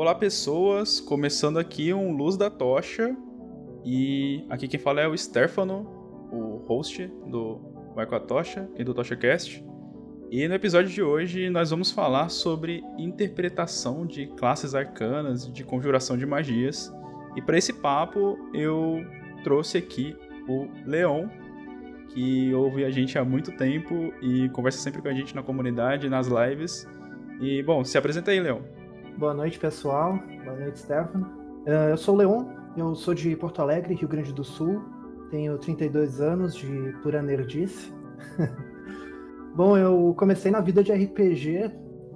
Olá, pessoas! Começando aqui um Luz da Tocha. E aqui quem fala é o Stefano, o host do Vai com a Tocha e do TochaCast. E no episódio de hoje nós vamos falar sobre interpretação de classes arcanas, de conjuração de magias. E para esse papo eu trouxe aqui o Leon, que ouve a gente há muito tempo e conversa sempre com a gente na comunidade, nas lives. E bom, se apresenta aí, Leon. Boa noite, pessoal. Boa noite, Stefano. Uh, eu sou o Leon, eu sou de Porto Alegre, Rio Grande do Sul. Tenho 32 anos de pura nerdice. Bom, eu comecei na vida de RPG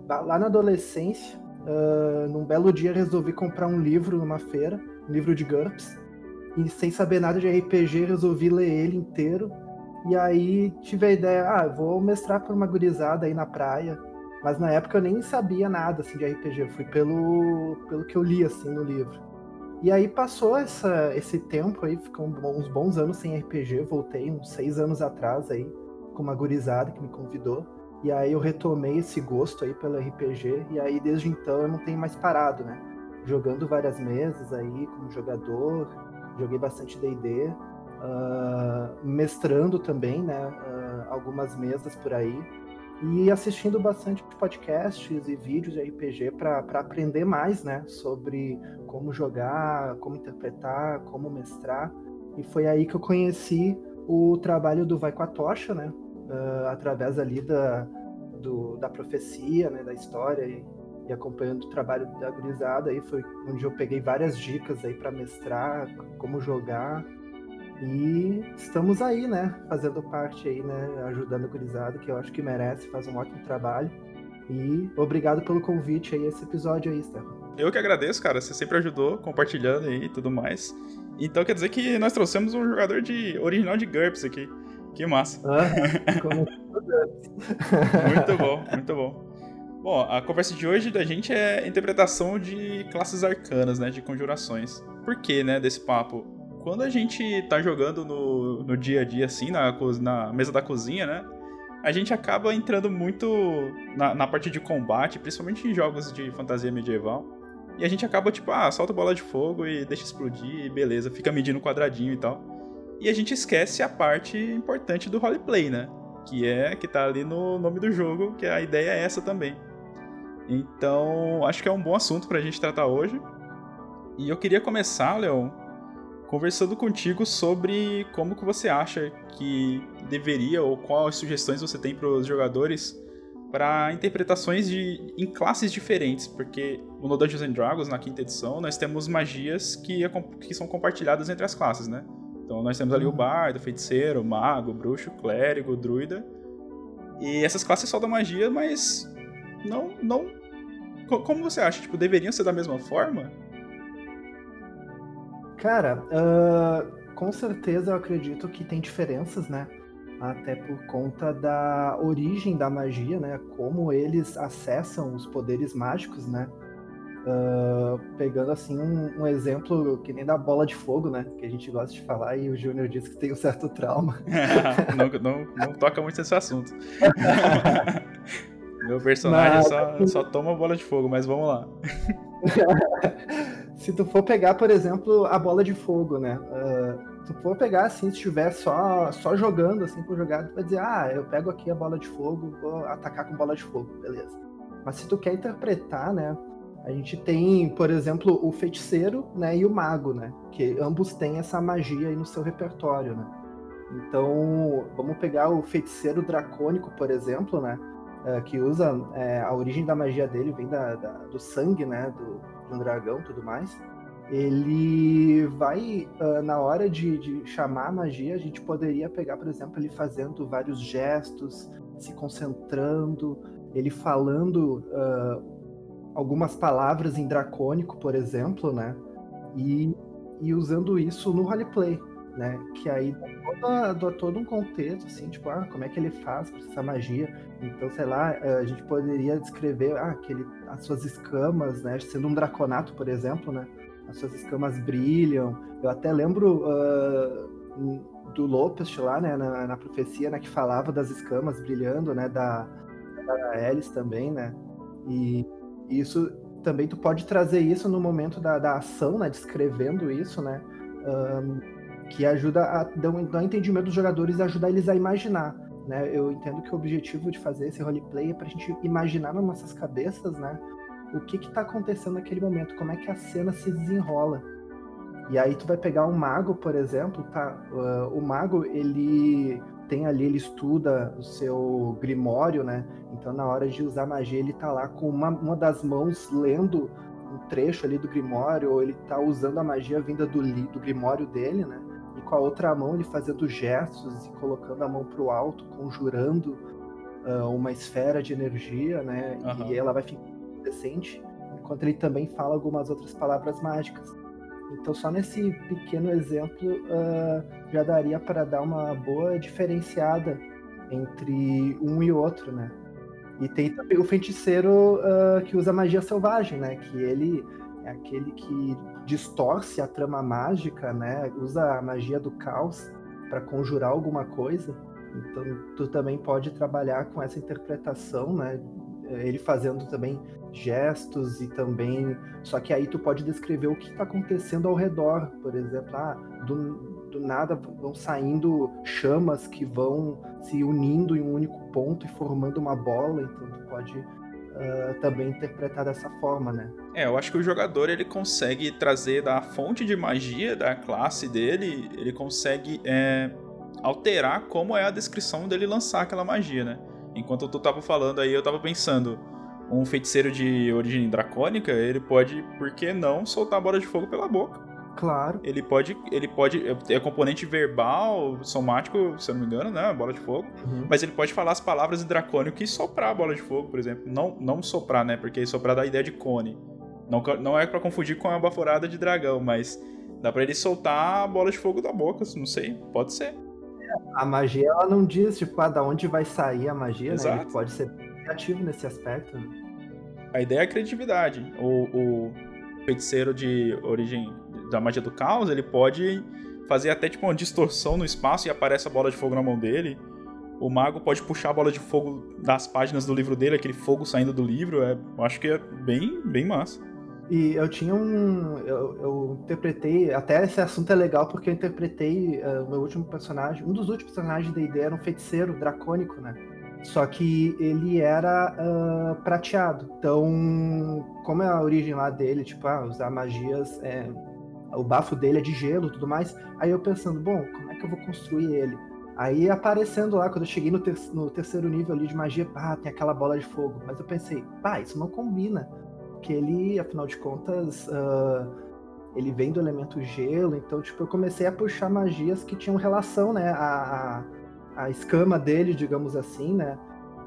lá na adolescência. Uh, num belo dia resolvi comprar um livro numa feira, um livro de GURPS. E sem saber nada de RPG, resolvi ler ele inteiro. E aí tive a ideia, ah, vou mestrar por uma gurizada aí na praia mas na época eu nem sabia nada assim, de RPG, fui pelo, pelo que eu li assim, no livro. E aí passou essa, esse tempo aí, ficou uns bons anos sem RPG, voltei uns seis anos atrás aí, com uma gurizada que me convidou. E aí eu retomei esse gosto aí pelo RPG, e aí desde então eu não tenho mais parado, né? Jogando várias mesas aí como jogador, joguei bastante D&D, uh, ah, mestrando também, né? Uh, algumas mesas por aí e assistindo bastante podcasts e vídeos de RPG para aprender mais, né, sobre como jogar, como interpretar, como mestrar. E foi aí que eu conheci o trabalho do Vai com a Tocha, né, uh, através ali da, do, da profecia, né, da história e, e acompanhando o trabalho da gurizada. Aí foi onde eu peguei várias dicas aí para mestrar, como jogar e estamos aí, né? Fazendo parte aí, né? Ajudando o gurizado, que eu acho que merece, faz um ótimo trabalho. E obrigado pelo convite aí, esse episódio aí, Stefano. Eu que agradeço, cara. Você sempre ajudou, compartilhando aí e tudo mais. Então quer dizer que nós trouxemos um jogador de original de GURPS aqui. Que massa. Ah, como... muito bom, muito bom. Bom, a conversa de hoje da gente é interpretação de classes arcanas, né? De conjurações. Por que, né, desse papo? Quando a gente tá jogando no, no dia a dia, assim, na, na mesa da cozinha, né? A gente acaba entrando muito na, na parte de combate, principalmente em jogos de fantasia medieval. E a gente acaba, tipo, ah, solta bola de fogo e deixa explodir, e beleza, fica medindo quadradinho e tal. E a gente esquece a parte importante do roleplay, né? Que é que tá ali no nome do jogo, que a ideia é essa também. Então, acho que é um bom assunto pra gente tratar hoje. E eu queria começar, Leon, conversando contigo sobre como que você acha que deveria ou quais sugestões você tem para os jogadores para interpretações de, em classes diferentes, porque no Dungeons and Dragons, na quinta edição, nós temos magias que, é, que são compartilhadas entre as classes, né? Então nós temos ali o uhum. bardo, o feiticeiro, o mago, o bruxo, o clérigo, o druida. E essas classes só dão magia, mas não, não... Como você acha? Tipo, deveriam ser da mesma forma? Cara, uh, com certeza eu acredito que tem diferenças, né? Até por conta da origem da magia, né? Como eles acessam os poderes mágicos, né? Uh, pegando assim um, um, exemplo que nem da bola de fogo, né? Que a gente gosta de falar e o Júnior disse que tem um certo trauma. não, não, não, toca muito nesse assunto. Meu personagem mas... só, só toma bola de fogo, mas vamos lá. se tu for pegar, por exemplo, a bola de fogo, né? Uh, tu for pegar assim, se estiver só, só jogando assim por jogar, tu vai dizer, ah, eu pego aqui a bola de fogo, vou atacar com bola de fogo, beleza. Mas se tu quer interpretar, né? A gente tem, por exemplo, o feiticeiro, né, e o mago, né? Que ambos têm essa magia aí no seu repertório, né? Então, vamos pegar o feiticeiro dracônico, por exemplo, né? Uh, que usa é, a origem da magia dele vem da, da, do sangue, né? Do, um dragão tudo mais, ele vai, uh, na hora de, de, chamar a magia, a gente poderia pegar, por exemplo, ele fazendo vários gestos, se concentrando, ele falando uh, algumas palavras em dracônico, por exemplo, né? E, e usando isso no roleplay, né? Que aí dá, todo um contexto, assim, tipo, ah, como é que ele faz essa magia? Então, sei lá, a gente poderia descrever ah, que ele, as suas escamas, né? Sendo um draconato, por exemplo, né? As suas escamas brilham. Eu até lembro uh, do Lopes lá, né? Na, na, profecia, né? Que falava das escamas brilhando, né? Da, da Alice também, né? E isso também tu pode trazer isso no momento da, da ação, né? Descrevendo isso, né? Um, que ajuda a dar um, dar um entendimento dos jogadores e ajudar eles a imaginar. Né? Eu entendo que o objetivo de fazer esse roleplay é para a gente imaginar nas nossas cabeças, né? O que está acontecendo naquele momento, como é que a cena se desenrola. E aí tu vai pegar um mago, por exemplo, tá? Uh, o mago ele tem ali, ele estuda o seu grimório, né? Então na hora de usar magia ele tá lá com uma, uma das mãos lendo um trecho ali do grimório, ou ele tá usando a magia vinda do, do grimório dele, né? E com a outra mão ele fazendo gestos e colocando a mão para o alto, conjurando uh, uma esfera de energia, né? Uhum. E ela vai ficar decente, enquanto ele também fala algumas outras palavras mágicas. Então, só nesse pequeno exemplo uh, já daria para dar uma boa diferenciada entre um e outro, né? E tem também o feiticeiro uh, que usa magia selvagem, né? Que ele é aquele que distorce a trama mágica, né? Usa a magia do caos para conjurar alguma coisa. Então, tu também pode trabalhar com essa interpretação, né? Ele fazendo também gestos e também. Só que aí tu pode descrever o que está acontecendo ao redor. Por exemplo, ah, do, do nada vão saindo chamas que vão se unindo em um único ponto e formando uma bola. Então tu pode uh, também interpretar dessa forma, né? É, eu acho que o jogador ele consegue trazer da fonte de magia da classe dele, ele consegue é, alterar como é a descrição dele lançar aquela magia, né? Enquanto tu tava falando aí, eu tava pensando, um feiticeiro de origem dracônica, ele pode, por que não, soltar a bola de fogo pela boca? Claro. Ele pode, ele pode é componente verbal, somático, se eu não me engano, né, bola de fogo. Uhum. Mas ele pode falar as palavras em dracônico e soprar a bola de fogo, por exemplo. Não, não soprar, né, porque soprar dá a ideia de cone. Não, não é para confundir com a baforada de dragão, mas dá para ele soltar a bola de fogo da boca, não sei, pode ser. A magia ela não diz tipo ah, da onde vai sair a magia, Exato. né? Ele pode ser criativo nesse aspecto. Né? A ideia é a criatividade. O, o feiticeiro de origem da magia do caos, ele pode fazer até tipo uma distorção no espaço e aparece a bola de fogo na mão dele. O mago pode puxar a bola de fogo das páginas do livro dele, aquele fogo saindo do livro. É, eu acho que é bem, bem massa. E eu tinha um. Eu, eu interpretei. Até esse assunto é legal porque eu interpretei uh, o meu último personagem. Um dos últimos personagens da ideia era um feiticeiro dracônico, né? Só que ele era uh, prateado. Então, como é a origem lá dele, tipo, ah, usar magias é, o bafo dele é de gelo e tudo mais. Aí eu pensando, bom, como é que eu vou construir ele? Aí aparecendo lá, quando eu cheguei no, ter no terceiro nível ali de magia, ah, tem aquela bola de fogo. Mas eu pensei, pá, isso não combina. Porque ele, afinal de contas, uh, ele vem do elemento gelo, então, tipo, eu comecei a puxar magias que tinham relação, né, a, a, a escama dele, digamos assim, né,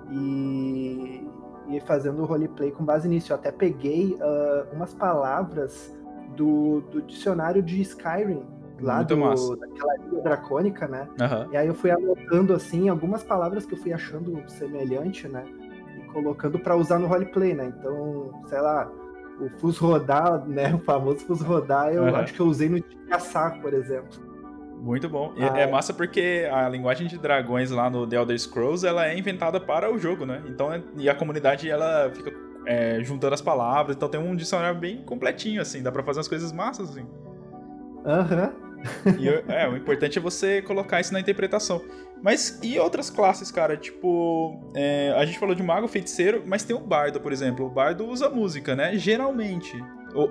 e, e fazendo o roleplay com base nisso. Eu até peguei uh, umas palavras do, do dicionário de Skyrim, lá do, daquela ilha dracônica, né? Uhum. E aí eu fui anotando, assim, algumas palavras que eu fui achando semelhante, né? E colocando para usar no roleplay, né? Então, sei lá, o Fus Rodar, né? O famoso Fus Rodar, eu uhum. acho que eu usei no caçar, por exemplo. Muito bom. Ah, é massa porque a linguagem de dragões lá no The Elder Scrolls, ela é inventada para o jogo, né? Então, e a comunidade, ela fica é, juntando as palavras. Então tem um dicionário bem completinho, assim. Dá pra fazer umas coisas massas, assim. Aham. Uhum. é, o importante é você colocar isso na interpretação. Mas e outras classes, cara? Tipo, é, a gente falou de mago, feiticeiro, mas tem o bardo, por exemplo. O bardo usa música, né? Geralmente.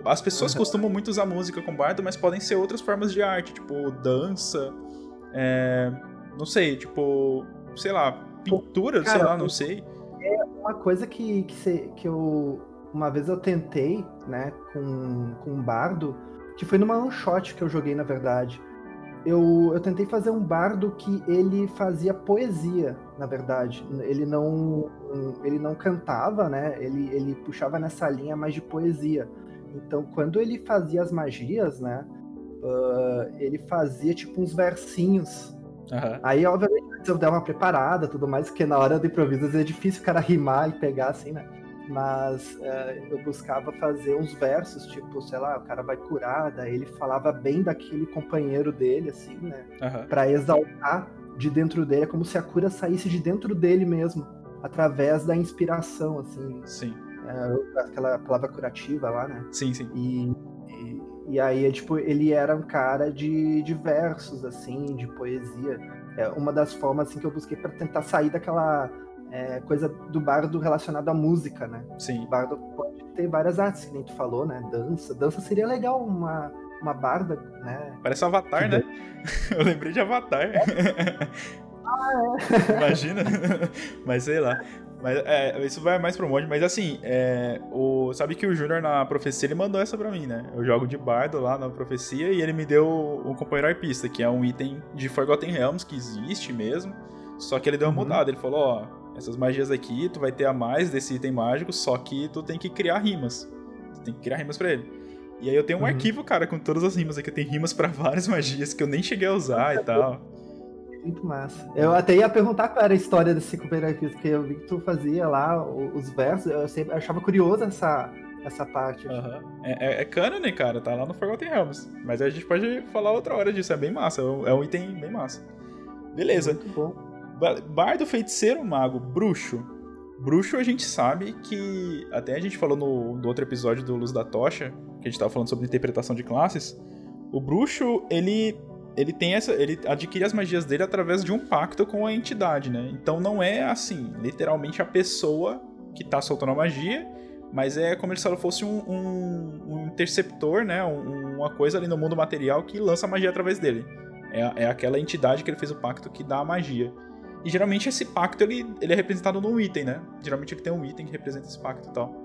As pessoas uhum. costumam muito usar música com bardo, mas podem ser outras formas de arte, tipo dança, é, não sei, tipo, sei lá, pintura, Cara, sei lá, não sei é uma coisa que, que, que eu. Uma vez eu tentei, né, com, com um bardo, que foi numa one shot que eu joguei, na verdade. Eu, eu tentei fazer um bardo que ele fazia poesia, na verdade. Ele não, ele não cantava, né? Ele, ele puxava nessa linha mais de poesia. Então, quando ele fazia as magias, né? Uh, ele fazia tipo uns versinhos Uhum. Aí, obviamente, eu dar uma preparada tudo mais, porque na hora do improviso é difícil o cara rimar e pegar assim, né? Mas uh, eu buscava fazer uns versos, tipo, sei lá, o cara vai curar, daí ele falava bem daquele companheiro dele, assim, né? Uhum. Pra exaltar de dentro dele, é como se a cura saísse de dentro dele mesmo, através da inspiração, assim. Sim. É, aquela palavra curativa lá, né? Sim, sim. E, e, aí, tipo, ele era um cara de, de versos, assim, de poesia. É uma das formas assim, que eu busquei para tentar sair daquela é, coisa do bardo relacionado à música, né? Sim. O bardo pode ter várias artes, que nem tu falou, né? Dança. Dança seria legal, uma, uma barda, né? Parece um Avatar, que né? Eu lembrei de Avatar. Ah, é. Imagina. Mas sei lá. Mas é, isso vai mais pro monte, mas assim, é, o, sabe que o Júnior na profecia ele mandou essa pra mim, né? Eu jogo de bardo lá na profecia e ele me deu o companheiro arpista, que é um item de Forgotten Realms que existe mesmo. Só que ele deu uma uhum. mudada. Ele falou: ó, essas magias aqui, tu vai ter a mais desse item mágico, só que tu tem que criar rimas. Tu tem que criar rimas pra ele. E aí eu tenho um uhum. arquivo, cara, com todas as rimas aqui. Tem rimas para várias magias que eu nem cheguei a usar e tal. Muito massa. Eu até ia perguntar qual era a história desse cooperativista, porque eu vi que tu fazia lá os versos, eu sempre achava curioso essa, essa parte. Uhum. É, é, é canon, cara, tá lá no Forgotten Realms. Mas a gente pode falar outra hora disso, é bem massa, é um, é um item bem massa. Beleza. Muito bom. Bardo, feiticeiro, mago, bruxo. Bruxo a gente sabe que. Até a gente falou no, no outro episódio do Luz da Tocha, que a gente tava falando sobre interpretação de classes. O bruxo, ele ele tem essa. Ele adquire as magias dele através de um pacto com a entidade, né? Então não é assim, literalmente a pessoa que tá soltando a magia, mas é como se ela fosse um, um, um interceptor, né? Um, uma coisa ali no mundo material que lança a magia através dele. É, é aquela entidade que ele fez o pacto que dá a magia. E geralmente esse pacto ele, ele é representado num item, né? Geralmente ele tem um item que representa esse pacto e tal.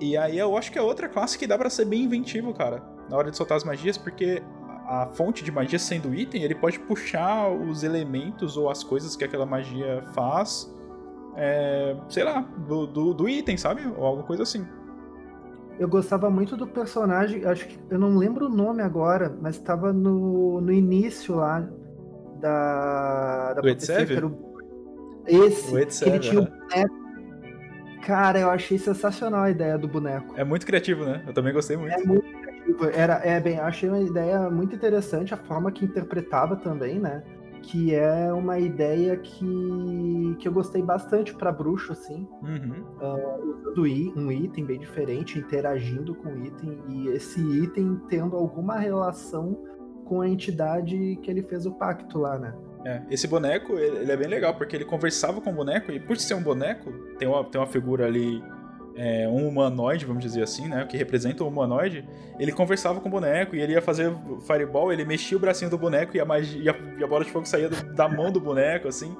E aí eu acho que é outra classe que dá para ser bem inventivo, cara, na hora de soltar as magias, porque a fonte de magia sendo item, ele pode puxar os elementos ou as coisas que aquela magia faz, é, sei lá, do, do, do, item, sabe? Ou alguma coisa assim. Eu gostava muito do personagem, acho que eu não lembro o nome agora, mas estava no, no início lá da. da do Etsev? Esse, o que ele tinha o boneco. Cara, eu achei sensacional a ideia do boneco. É muito criativo, né? Eu também gostei muito. É muito era, é bem, achei uma ideia muito interessante a forma que interpretava também, né? Que é uma ideia que, que eu gostei bastante para bruxo, assim. Uhum. Uh, usando um item bem diferente, interagindo com o item, e esse item tendo alguma relação com a entidade que ele fez o pacto lá, né? É, esse boneco, ele é bem legal, porque ele conversava com o boneco, e por ser um boneco, tem uma, tem uma figura ali é, um humanoide, vamos dizer assim, né? Que representa um humanoide, ele conversava com o boneco e ele ia fazer fireball, ele mexia o bracinho do boneco e a, magia, e a, e a bola de fogo saía do, da mão do boneco, assim.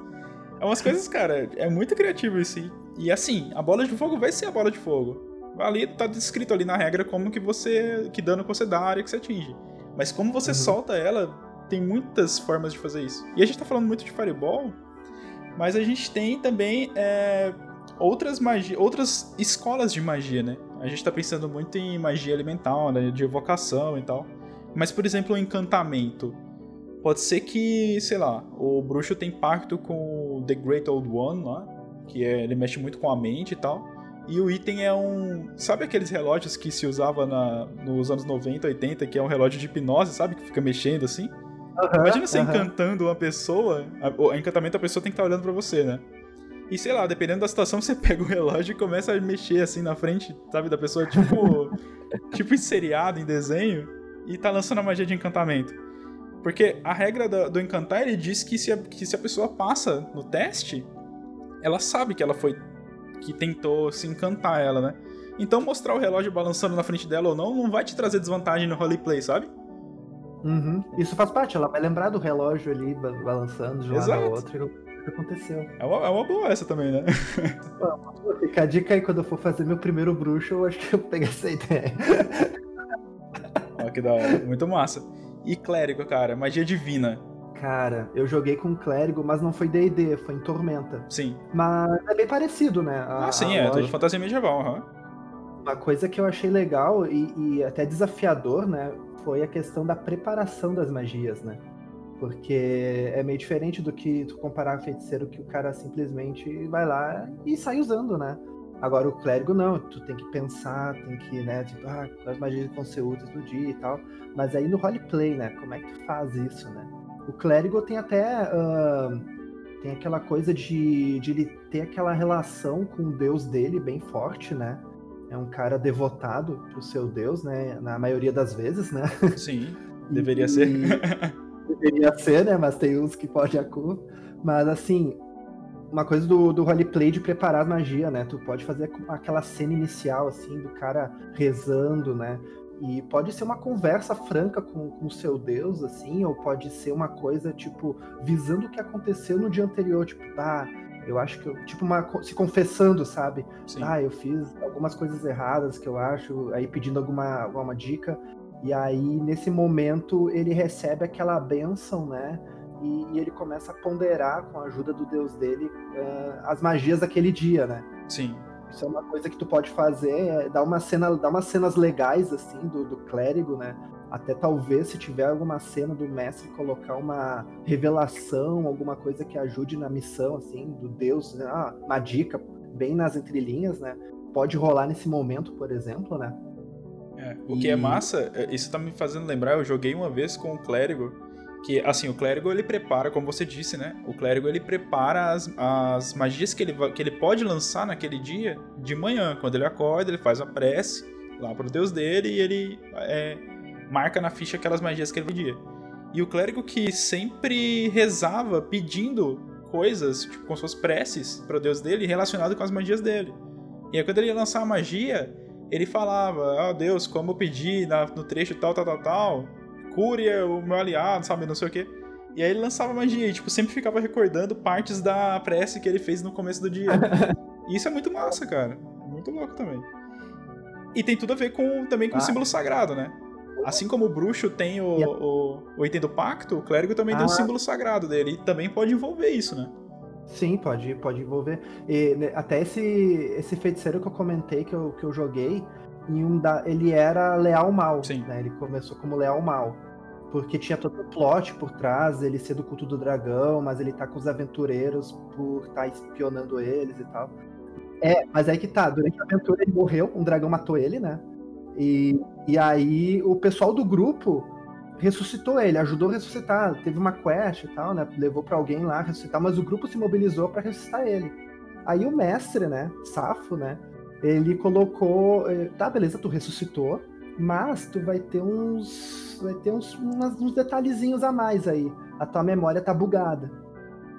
É umas coisas, cara, é muito criativo isso. E, assim, a bola de fogo vai ser a bola de fogo. Ali tá descrito ali na regra como que você. que dano que você dá a área que você atinge. Mas como você uhum. solta ela, tem muitas formas de fazer isso. E a gente tá falando muito de Fireball, mas a gente tem também é, outras magia, outras escolas de magia, né? A gente tá pensando muito em magia elemental, né? De evocação e tal. Mas, por exemplo, o encantamento. Pode ser que, sei lá, o bruxo tem pacto com o The Great Old One lá, que é, ele mexe muito com a mente e tal. E o item é um. Sabe aqueles relógios que se usava na, nos anos 90, 80, que é um relógio de hipnose, sabe? Que fica mexendo assim? Uhum, Imagina você uhum. encantando uma pessoa. O encantamento a pessoa tem que estar tá olhando para você, né? E sei lá, dependendo da situação, você pega o relógio e começa a mexer assim na frente, sabe, da pessoa, tipo. tipo em seriado, em desenho, e tá lançando a magia de encantamento. Porque a regra do, do encantar, ele diz que se, a, que se a pessoa passa no teste, ela sabe que ela foi. que tentou se encantar ela, né? Então mostrar o relógio balançando na frente dela ou não, não vai te trazer desvantagem no roleplay, sabe? Uhum. Isso faz parte, ela vai lembrar do relógio ali balançando de um lado ao outro que aconteceu. É uma, é uma boa essa também, né? fica a dica aí quando eu for fazer meu primeiro bruxo, eu acho que eu pego essa ideia. Ó, que da hora. Muito massa. E clérigo, cara, magia divina. Cara, eu joguei com clérigo, mas não foi D&D, foi em Tormenta. Sim. Mas é bem parecido, né? A, ah, sim, é, tudo fantasia medieval, aham. Uhum. Uma coisa que eu achei legal e, e até desafiador, né, foi a questão da preparação das magias, né? Porque é meio diferente do que tu comparar feiticeiro que o cara simplesmente vai lá e sai usando, né? Agora o clérigo não, tu tem que pensar, tem que, né, tipo, ah, quais magias vão ser úteis no dia e tal. Mas aí no roleplay, né, como é que tu faz isso, né? O clérigo tem até. Uh, tem aquela coisa de, de ele ter aquela relação com o deus dele bem forte, né? é um cara devotado pro seu deus, né? Na maioria das vezes, né? Sim, deveria e, ser. deveria ser, né? Mas tem uns que pode a cu. Mas assim, uma coisa do, do roleplay de preparar magia, né? Tu pode fazer aquela cena inicial, assim, do cara rezando, né? E pode ser uma conversa franca com, com o seu Deus, assim, ou pode ser uma coisa, tipo, visando o que aconteceu no dia anterior, tipo, ah, eu acho que eu, tipo, uma, se confessando, sabe? Sim. Ah, eu fiz algumas coisas erradas que eu acho, aí pedindo alguma, alguma dica. E aí, nesse momento, ele recebe aquela bênção, né? E, e ele começa a ponderar, com a ajuda do Deus dele, uh, as magias daquele dia, né? Sim. Isso é uma coisa que tu pode fazer, é dar uma cena, dar umas cenas legais assim do, do clérigo, né? Até talvez se tiver alguma cena do mestre colocar uma revelação, alguma coisa que ajude na missão assim do Deus, né? ah, uma dica bem nas entrelinhas, né? Pode rolar nesse momento, por exemplo, né? É, o e... que é massa, é, isso tá me fazendo lembrar, eu joguei uma vez com o clérigo que, assim, o clérigo ele prepara, como você disse, né? O clérigo ele prepara as, as magias que ele, que ele pode lançar naquele dia de manhã. Quando ele acorda, ele faz a prece lá pro deus dele e ele é, marca na ficha aquelas magias que ele pedia. E o clérigo que sempre rezava pedindo coisas, tipo, com suas preces pro deus dele relacionado com as magias dele. E aí quando ele ia lançar a magia, ele falava, ó oh, Deus, como eu pedi no trecho tal, tal, tal, tal, cure o meu aliado, sabe, não sei o quê. E aí ele lançava magia e, tipo, sempre ficava recordando partes da prece que ele fez no começo do dia. e isso é muito massa, cara. Muito louco também. E tem tudo a ver com também com ah. o símbolo sagrado, né? Assim como o bruxo tem o, o, o item do pacto, o clérigo também ah. tem o símbolo sagrado dele. E também pode envolver isso, né? Sim, pode, pode envolver. E, né, até esse, esse feiticeiro que eu comentei, que eu, que eu joguei, em um da, ele era leal mal. Sim. Né? Ele começou como leal mal porque tinha todo o plot por trás, ele ser do culto do dragão, mas ele tá com os aventureiros por estar tá espionando eles e tal. É, mas aí que tá, durante a aventura ele morreu, um dragão matou ele, né? E, e aí o pessoal do grupo ressuscitou ele, ajudou a ressuscitar, teve uma quest e tal, né? Levou para alguém lá ressuscitar, mas o grupo se mobilizou para ressuscitar ele. Aí o mestre, né, Safo, né, ele colocou, eh, tá, beleza, tu ressuscitou, mas tu vai ter uns. Vai ter uns, umas, uns detalhezinhos a mais aí. A tua memória tá bugada.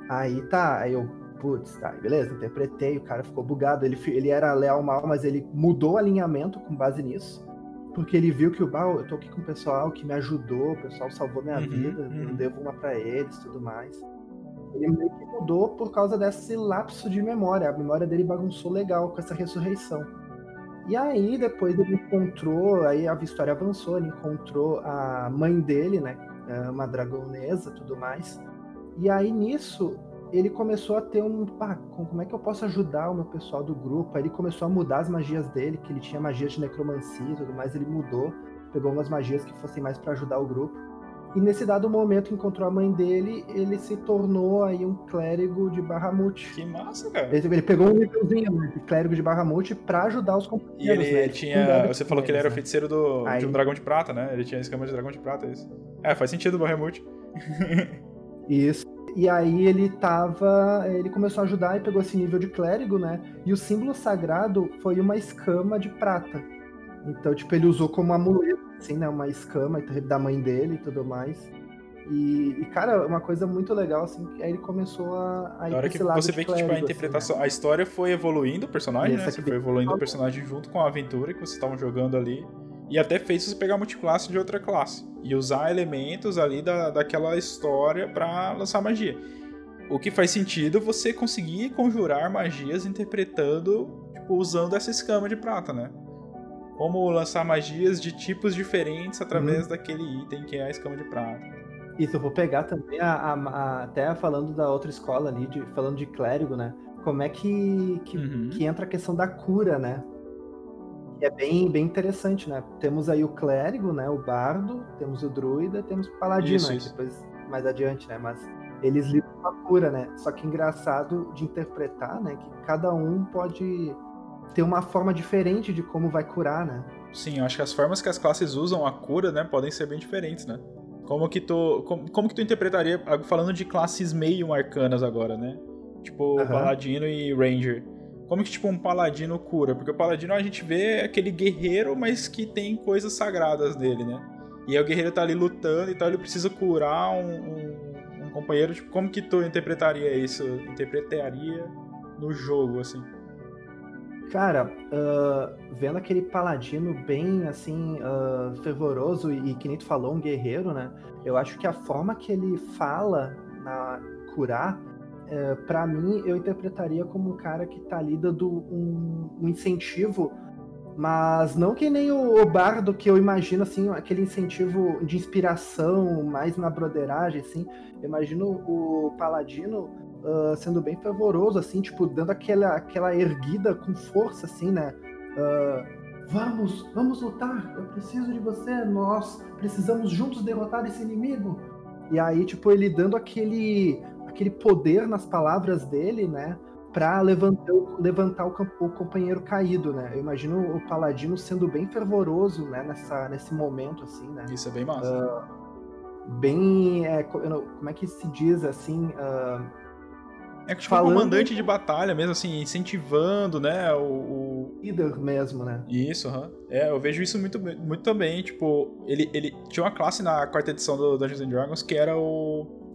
Aí tá, aí eu, putz, tá, beleza, interpretei, o cara ficou bugado. Ele, ele era leal mal, mas ele mudou o alinhamento com base nisso. Porque ele viu que o ah, eu tô aqui com o pessoal que me ajudou, o pessoal salvou minha uhum, vida, uhum. eu devo uma para eles tudo mais. Ele meio que mudou por causa desse lapso de memória. A memória dele bagunçou legal com essa ressurreição. E aí, depois ele encontrou, aí a história avançou, ele encontrou a mãe dele, né? É, uma dragonesa tudo mais. E aí nisso, ele começou a ter um. Pá, como é que eu posso ajudar o meu pessoal do grupo? Aí ele começou a mudar as magias dele, que ele tinha magias de necromancia e tudo mais, ele mudou, pegou umas magias que fossem mais para ajudar o grupo. E nesse dado momento encontrou a mãe dele, ele se tornou aí um clérigo de Bahamut. Que massa, cara. Ele, ele pegou um nívelzinho né, de clérigo de Bahamut pra ajudar os companheiros. E ele né? tinha. Você falou que ele era né? feiticeiro do, aí... de um dragão de prata, né? Ele tinha escama de dragão de prata, é isso. É, faz sentido o Bahamut. isso. E aí ele tava. Ele começou a ajudar e pegou esse nível de clérigo, né? E o símbolo sagrado foi uma escama de prata. Então, tipo, ele usou como amuleto assim, né? Uma escama da mãe dele e tudo mais. E, e, cara, uma coisa muito legal, assim, que aí ele começou a, a ir hora que você vê que tipo, a interpretação, assim, né? a história foi evoluindo o personagem, né? Você foi evoluindo o personagem junto com a aventura que vocês estavam jogando ali. E até fez você pegar multiclasse de outra classe. E usar elementos ali da, daquela história para lançar magia. O que faz sentido você conseguir conjurar magias interpretando, tipo, usando essa escama de prata, né? como lançar magias de tipos diferentes através uhum. daquele item que é a escama de prata. Isso, eu vou pegar também a, a, a, até falando da outra escola ali, de, falando de clérigo, né? Como é que, que, uhum. que entra a questão da cura, né? É bem, bem interessante, né? Temos aí o clérigo, né? O bardo, temos o druida, temos o paladino, isso, isso. depois mais adiante, né? Mas eles lidam com a cura, né? Só que engraçado de interpretar, né? Que cada um pode ter uma forma diferente de como vai curar, né? Sim, eu acho que as formas que as classes usam a cura, né, podem ser bem diferentes, né? Como que tu, como, como que tu interpretaria, falando de classes meio arcanas agora, né? Tipo, uhum. Paladino e Ranger. Como que tipo um paladino cura? Porque o paladino a gente vê aquele guerreiro, mas que tem coisas sagradas nele, né? E aí o guerreiro tá ali lutando, então ele precisa curar um, um, um companheiro. Tipo, como que tu interpretaria isso? Interpretaria no jogo, assim? Cara, uh, vendo aquele paladino bem assim, uh, fervoroso e que nem tu falou, um guerreiro, né? Eu acho que a forma que ele fala na curar, uh, para mim, eu interpretaria como um cara que tá ali dando um, um incentivo, mas não que nem o, o, bardo que eu imagino, assim, aquele incentivo de inspiração, mais na broderagem, assim. Eu imagino o paladino uh, sendo bem fervoroso, assim, tipo, dando aquela, aquela erguida com força, assim, né? Uh, vamos, vamos lutar, eu preciso de você, nós precisamos juntos derrotar esse inimigo. E aí, tipo, ele dando aquele, aquele poder nas palavras dele, né? Pra levantar, levantar o, o, companheiro caído, né? Eu imagino o Paladino sendo bem fervoroso, né? Nessa, nesse momento, assim, né? Isso é bem massa. Uh, bem. É, como é que se diz, assim. Uh, é tipo Falando... um comandante de batalha mesmo, assim, incentivando, né, o... o... Líder mesmo, né? Isso. Uhum. É, eu vejo isso muito, muito também, tipo, ele, ele tinha uma classe na quarta edição do Dungeons and Dragons que era o...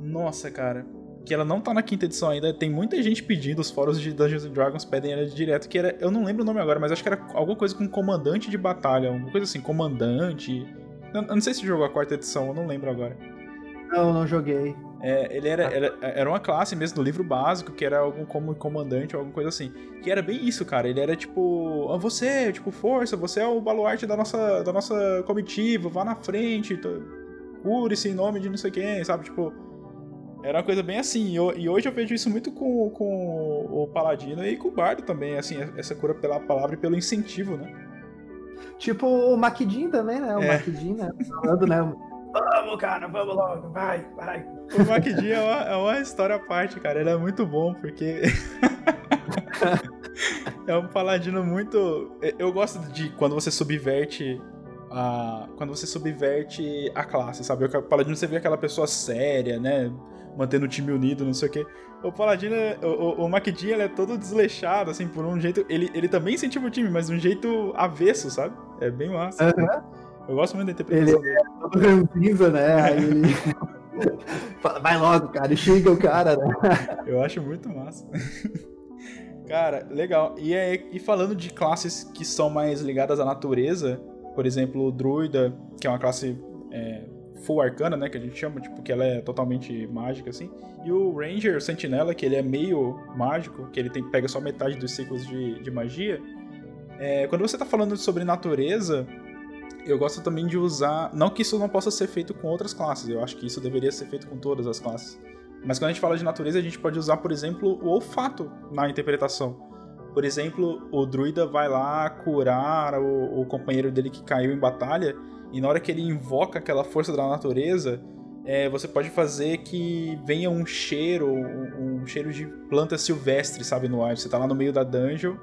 Nossa, cara, que ela não tá na quinta edição ainda, tem muita gente pedindo, os fóruns de Dungeons and Dragons pedem ela direto, que era, eu não lembro o nome agora, mas acho que era alguma coisa com comandante de batalha, uma coisa assim, comandante... Eu, eu não sei se jogou a quarta edição, eu não lembro agora. Não, não joguei. É, ele era, era, era uma classe mesmo do livro básico, que era algum como comandante ou alguma coisa assim. Que era bem isso, cara. Ele era tipo, ah, você, tipo, força, você é o baluarte da nossa, da nossa comitiva, vá na frente, cure-se em nome de não sei quem, sabe? Tipo, era uma coisa bem assim. E hoje eu vejo isso muito com, com o Paladino e com o Bardo também, assim, essa cura pela palavra e pelo incentivo, né? Tipo o Maquidin também, né? O é. Maquidin, né? Falando, né? Vamos, cara, vamos logo, vai, vai. O Maquidinho é, uma, é uma história à parte, cara. Ele é muito bom, porque. é um paladino muito. Eu gosto de quando você subverte a. Quando você subverte a classe, sabe? O paladino você vê aquela pessoa séria, né? Mantendo o time unido, não sei o quê. O paladino, o, o, o ele é todo desleixado, assim, por um jeito. Ele, ele também incentiva o time, mas de um jeito avesso, sabe? É bem massa. Uhum. Eu gosto muito da interpretação ele dele. É todo ranzinza, né? Aí ele. Vai logo, cara, xinga o cara, né? Eu acho muito massa. Cara, legal. E, é, e falando de classes que são mais ligadas à natureza, por exemplo, o Druida, que é uma classe é, full arcana, né? Que a gente chama, tipo, que ela é totalmente mágica, assim. E o Ranger o Sentinela, que ele é meio mágico, que ele tem, pega só metade dos ciclos de, de magia. É, quando você tá falando sobre natureza, eu gosto também de usar. Não que isso não possa ser feito com outras classes, eu acho que isso deveria ser feito com todas as classes. Mas quando a gente fala de natureza, a gente pode usar, por exemplo, o olfato na interpretação. Por exemplo, o druida vai lá curar o, o companheiro dele que caiu em batalha, e na hora que ele invoca aquela força da natureza, é, você pode fazer que venha um cheiro, um, um, cheiro de planta silvestre, sabe, no ar. Você tá lá no meio da dungeon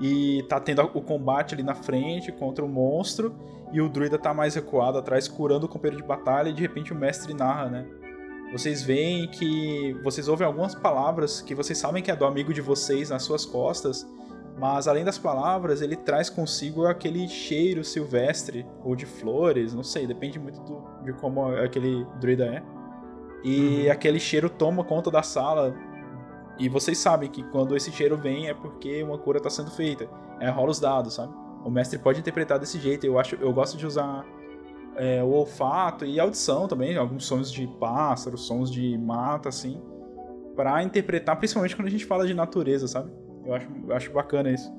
e tá tendo o combate ali na frente contra o monstro e o druida tá mais recuado atrás curando o companheiro de batalha e de repente o mestre narra, né? Vocês veem que vocês ouvem algumas palavras que vocês sabem que é do amigo de vocês nas suas costas, mas além das palavras, ele traz consigo aquele cheiro silvestre ou de flores, não sei, depende muito do, de como aquele druida é. E uhum. aquele cheiro toma conta da sala, e vocês sabem que quando esse cheiro vem é porque uma cura está sendo feita. É rola os dados, sabe? O mestre pode interpretar desse jeito. Eu acho, eu gosto de usar é, o olfato e audição também, alguns sons de pássaros, sons de mata, assim, para interpretar, principalmente quando a gente fala de natureza, sabe? Eu acho, eu acho bacana isso.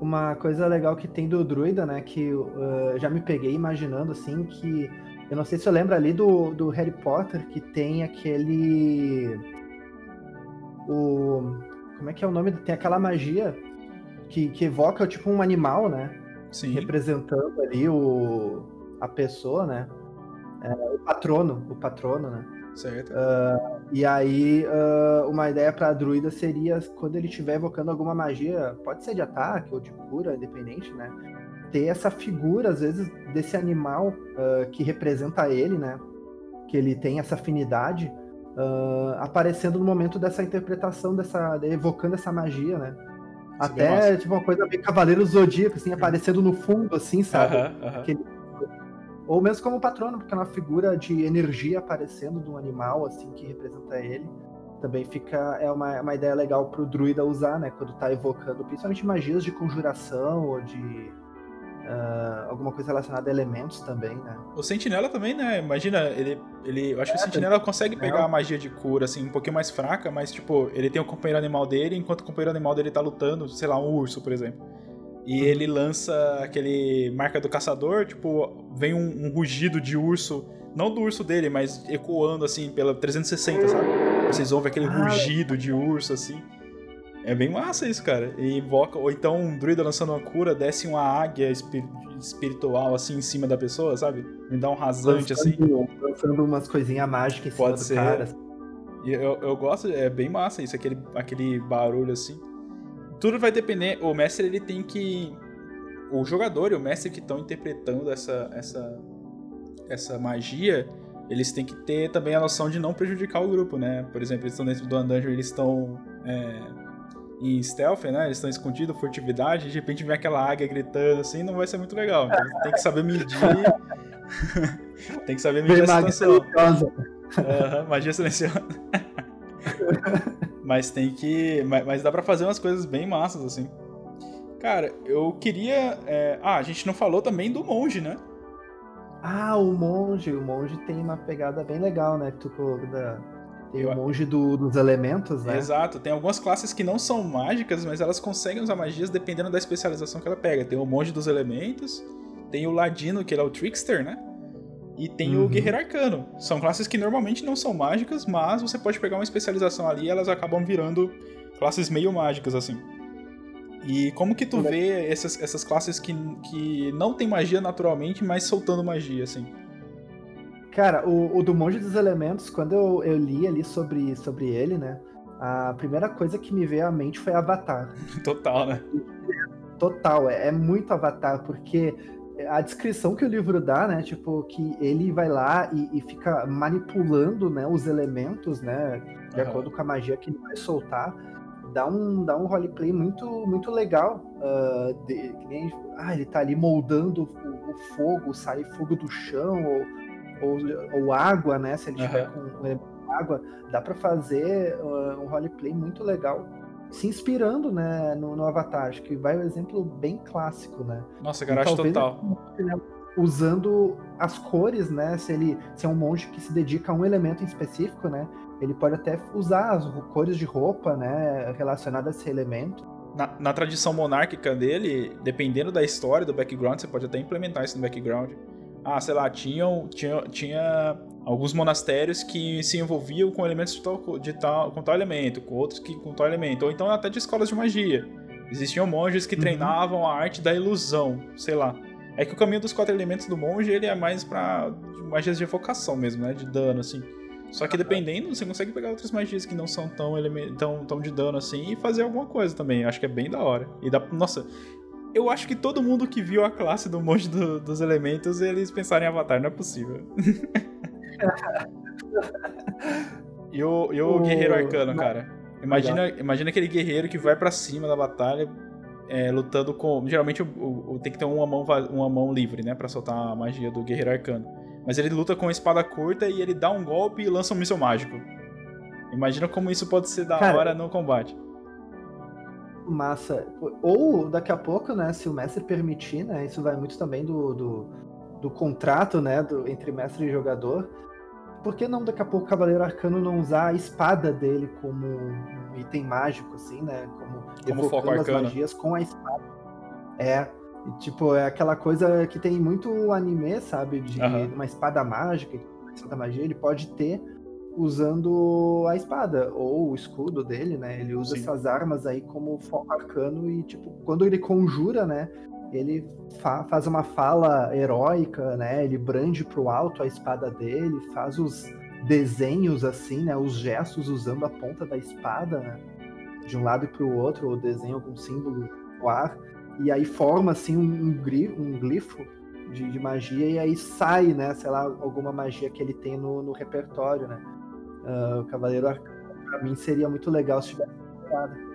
Uma coisa legal que tem do druida, né, que uh, já me peguei imaginando assim que eu não sei se eu lembro ali do, do Harry Potter que tem aquele o. Como é que é o nome? Tem aquela magia que, que evoca tipo um animal, né? Sim. Representando ali o, a pessoa, né? É, o patrono, o patrono, né? Certo. Uh, e aí, uh, uma ideia para druida seria quando ele estiver evocando alguma magia, pode ser de ataque ou de cura, independente, né? Ter essa figura, às vezes, desse animal uh, que representa ele, né? Que ele tem essa afinidade uh, aparecendo no momento dessa interpretação, dessa, evocando essa magia, né? Isso Até, tipo, uma coisa meio Cavaleiro Zodíaco, assim, aparecendo no fundo, assim, sabe? Uh -huh, uh -huh. Aquele... Ou mesmo como patrono, porque é uma figura de energia aparecendo de um animal, assim, que representa ele. Também fica, é uma, uma ideia legal pro druida usar, né? Quando tá evocando, principalmente magias de conjuração ou de Uh, alguma coisa relacionada a elementos também, né? O Sentinela também, né? Imagina, ele. ele eu acho é, que o é, Sentinela consegue pegar é. a magia de cura, assim, um pouquinho mais fraca, mas, tipo, ele tem o companheiro animal dele, enquanto o companheiro animal dele tá lutando, sei lá, um urso, por exemplo. E uhum. ele lança aquele marca do caçador, tipo, vem um, um, rugido de urso, não do urso dele, mas ecoando, assim, pela 360, sabe? Vocês ouvem aquele ah, rugido de urso, assim. É bem massa isso, cara. E invoca, ou então um druida lançando uma cura, desce uma águia espiritual assim em cima da pessoa, sabe? Me dá um rasante assim. Lançando umas coisinhas mágicas em Pode cima ser. do cara. E eu, eu gosto, é bem massa isso, aquele, aquele barulho assim. Tudo vai depender, o mestre ele tem que. O jogador e o mestre que estão interpretando essa, essa, essa magia, eles têm que ter também a noção de não prejudicar o grupo, né? Por exemplo, eles estão dentro do dungeon, eles estão. É em stealth, né? Eles estão escondidos, furtividade, de repente vem aquela águia gritando assim, não vai ser muito legal. Então, tem que saber medir. tem que saber medir a situação. Uhum, magia silenciosa. mas tem que. Mas, mas dá para fazer umas coisas bem massas, assim. Cara, eu queria. É... Ah, a gente não falou também do monge, né? Ah, o monge. O monge tem uma pegada bem legal, né? Tu da tem o monge do, dos elementos, né? Exato. Tem algumas classes que não são mágicas, mas elas conseguem usar magias dependendo da especialização que ela pega. Tem o monge dos elementos, tem o ladino, que ele é o trickster, né? E tem uhum. o guerreiro arcano. São classes que normalmente não são mágicas, mas você pode pegar uma especialização ali e elas acabam virando classes meio mágicas, assim. E como que tu vê essas, essas classes que, que não tem magia naturalmente, mas soltando magia, assim? Cara, o, o, do Monge dos Elementos, quando eu, eu li ali sobre, sobre ele, né? A primeira coisa que me veio à mente foi Avatar. Total, né? Total, é, é muito Avatar, porque a descrição que o livro dá, né? Tipo, que ele vai lá e, e fica manipulando né, os elementos, né? De uhum. acordo com a magia que ele vai soltar. Dá um, dá um roleplay muito, muito legal. Uh, de, nem, ah, ele tá ali moldando o, o fogo, sai fogo do chão, ou ou, ou água, né? Se ele tiver uhum. com água, dá para fazer uh, um roleplay muito legal. Se inspirando né, no, no, Avatar, acho que vai um exemplo bem clássico, né? Nossa, garagem total. Ele, usando as cores, né? Se ele se é um monge que se dedica a um elemento em específico, né? Ele pode até usar as cores de roupa, né? Relacionadas a esse elemento. Na, na, tradição monárquica dele, dependendo da história, do background, você pode até implementar isso no background ah, sei lá, tinham, tinha, tinha alguns monastérios que se envolviam com elementos de tal, de tal, com tal elemento, com outros que com tal elemento, ou então até de escolas de magia. Existiam monges que uhum. treinavam a arte da ilusão, sei lá. É que o caminho dos quatro elementos do monge ele é mais para magias de evocação mesmo, né, de dano assim. Só que dependendo, você consegue pegar outras magias que não são tão, tão, tão de dano assim e fazer alguma coisa também. Acho que é bem da hora. E dá, nossa, eu acho que todo mundo que viu a classe do monge do, dos elementos, eles pensaram em Avatar, não é possível. e o, e o, o guerreiro arcano, cara. Imagina, imagina aquele guerreiro que vai para cima da batalha, é, lutando com. Geralmente o, o, tem que ter uma mão, uma mão livre, né? Pra soltar a magia do guerreiro arcano. Mas ele luta com a espada curta e ele dá um golpe e lança um míssil mágico. Imagina como isso pode ser da cara, hora no combate massa. Ou daqui a pouco, né, se o mestre permitir, né, isso vai muito também do, do, do contrato, né, do, entre mestre e jogador. Por que não daqui a pouco o Cavaleiro Arcano não usar a espada dele como um item mágico, assim, né? Como, como foco as magias com a espada. É, tipo, é aquela coisa que tem muito anime, sabe? De uhum. uma espada mágica, Santa Magia, ele pode ter usando a espada ou o escudo dele, né? Ele usa Sim. essas armas aí como foco arcano e, tipo, quando ele conjura, né? Ele fa faz uma fala heróica, né? Ele brande pro alto a espada dele, faz os desenhos assim, né? Os gestos usando a ponta da espada, né? De um lado e pro outro, ou desenha algum símbolo no ar. E aí forma, assim, um, um glifo de, de, magia e aí sai, né? Sei lá, alguma magia que ele tem no, no repertório, né? Uh, o Cavaleiro Arcano, pra mim, seria muito legal se tivesse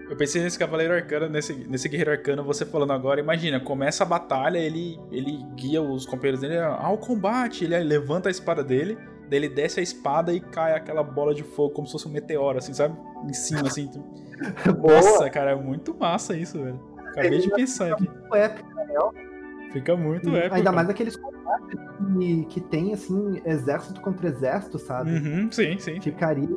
eu pensei nesse Cavaleiro Arcano, nesse, nesse Guerreiro Arcano, você falando agora. Imagina, começa a batalha, ele, ele guia os companheiros dele ao combate, ele levanta a espada dele, daí ele desce a espada e cai aquela bola de fogo, como se fosse um meteoro, assim, sabe? Em cima, assim. Nossa, cara, é muito massa isso, velho. Acabei de pensar aqui. Muito épico, né? Fica muito épico. Ainda mais aqueles combates que, que tem, assim, exército contra exército, sabe? Uhum, sim, sim. Ficaria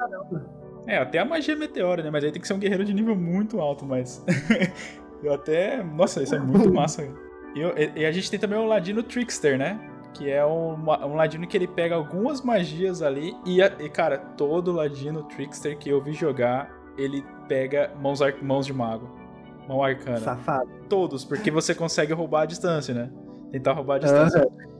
caramba. É, até a magia meteora, né? Mas aí tem que ser um guerreiro de nível muito alto, mas. eu até. Nossa, isso é muito massa. E, e, a gente tem também o Ladino Trickster, né? Que é um, um Ladino que ele pega algumas magias ali. E, e, cara, todo Ladino Trickster que eu vi jogar, ele pega mãos, mãos de mago. Mão arcana. Safado. Todos, porque você consegue roubar a distância, né? Tentar roubar a distância. Uhum.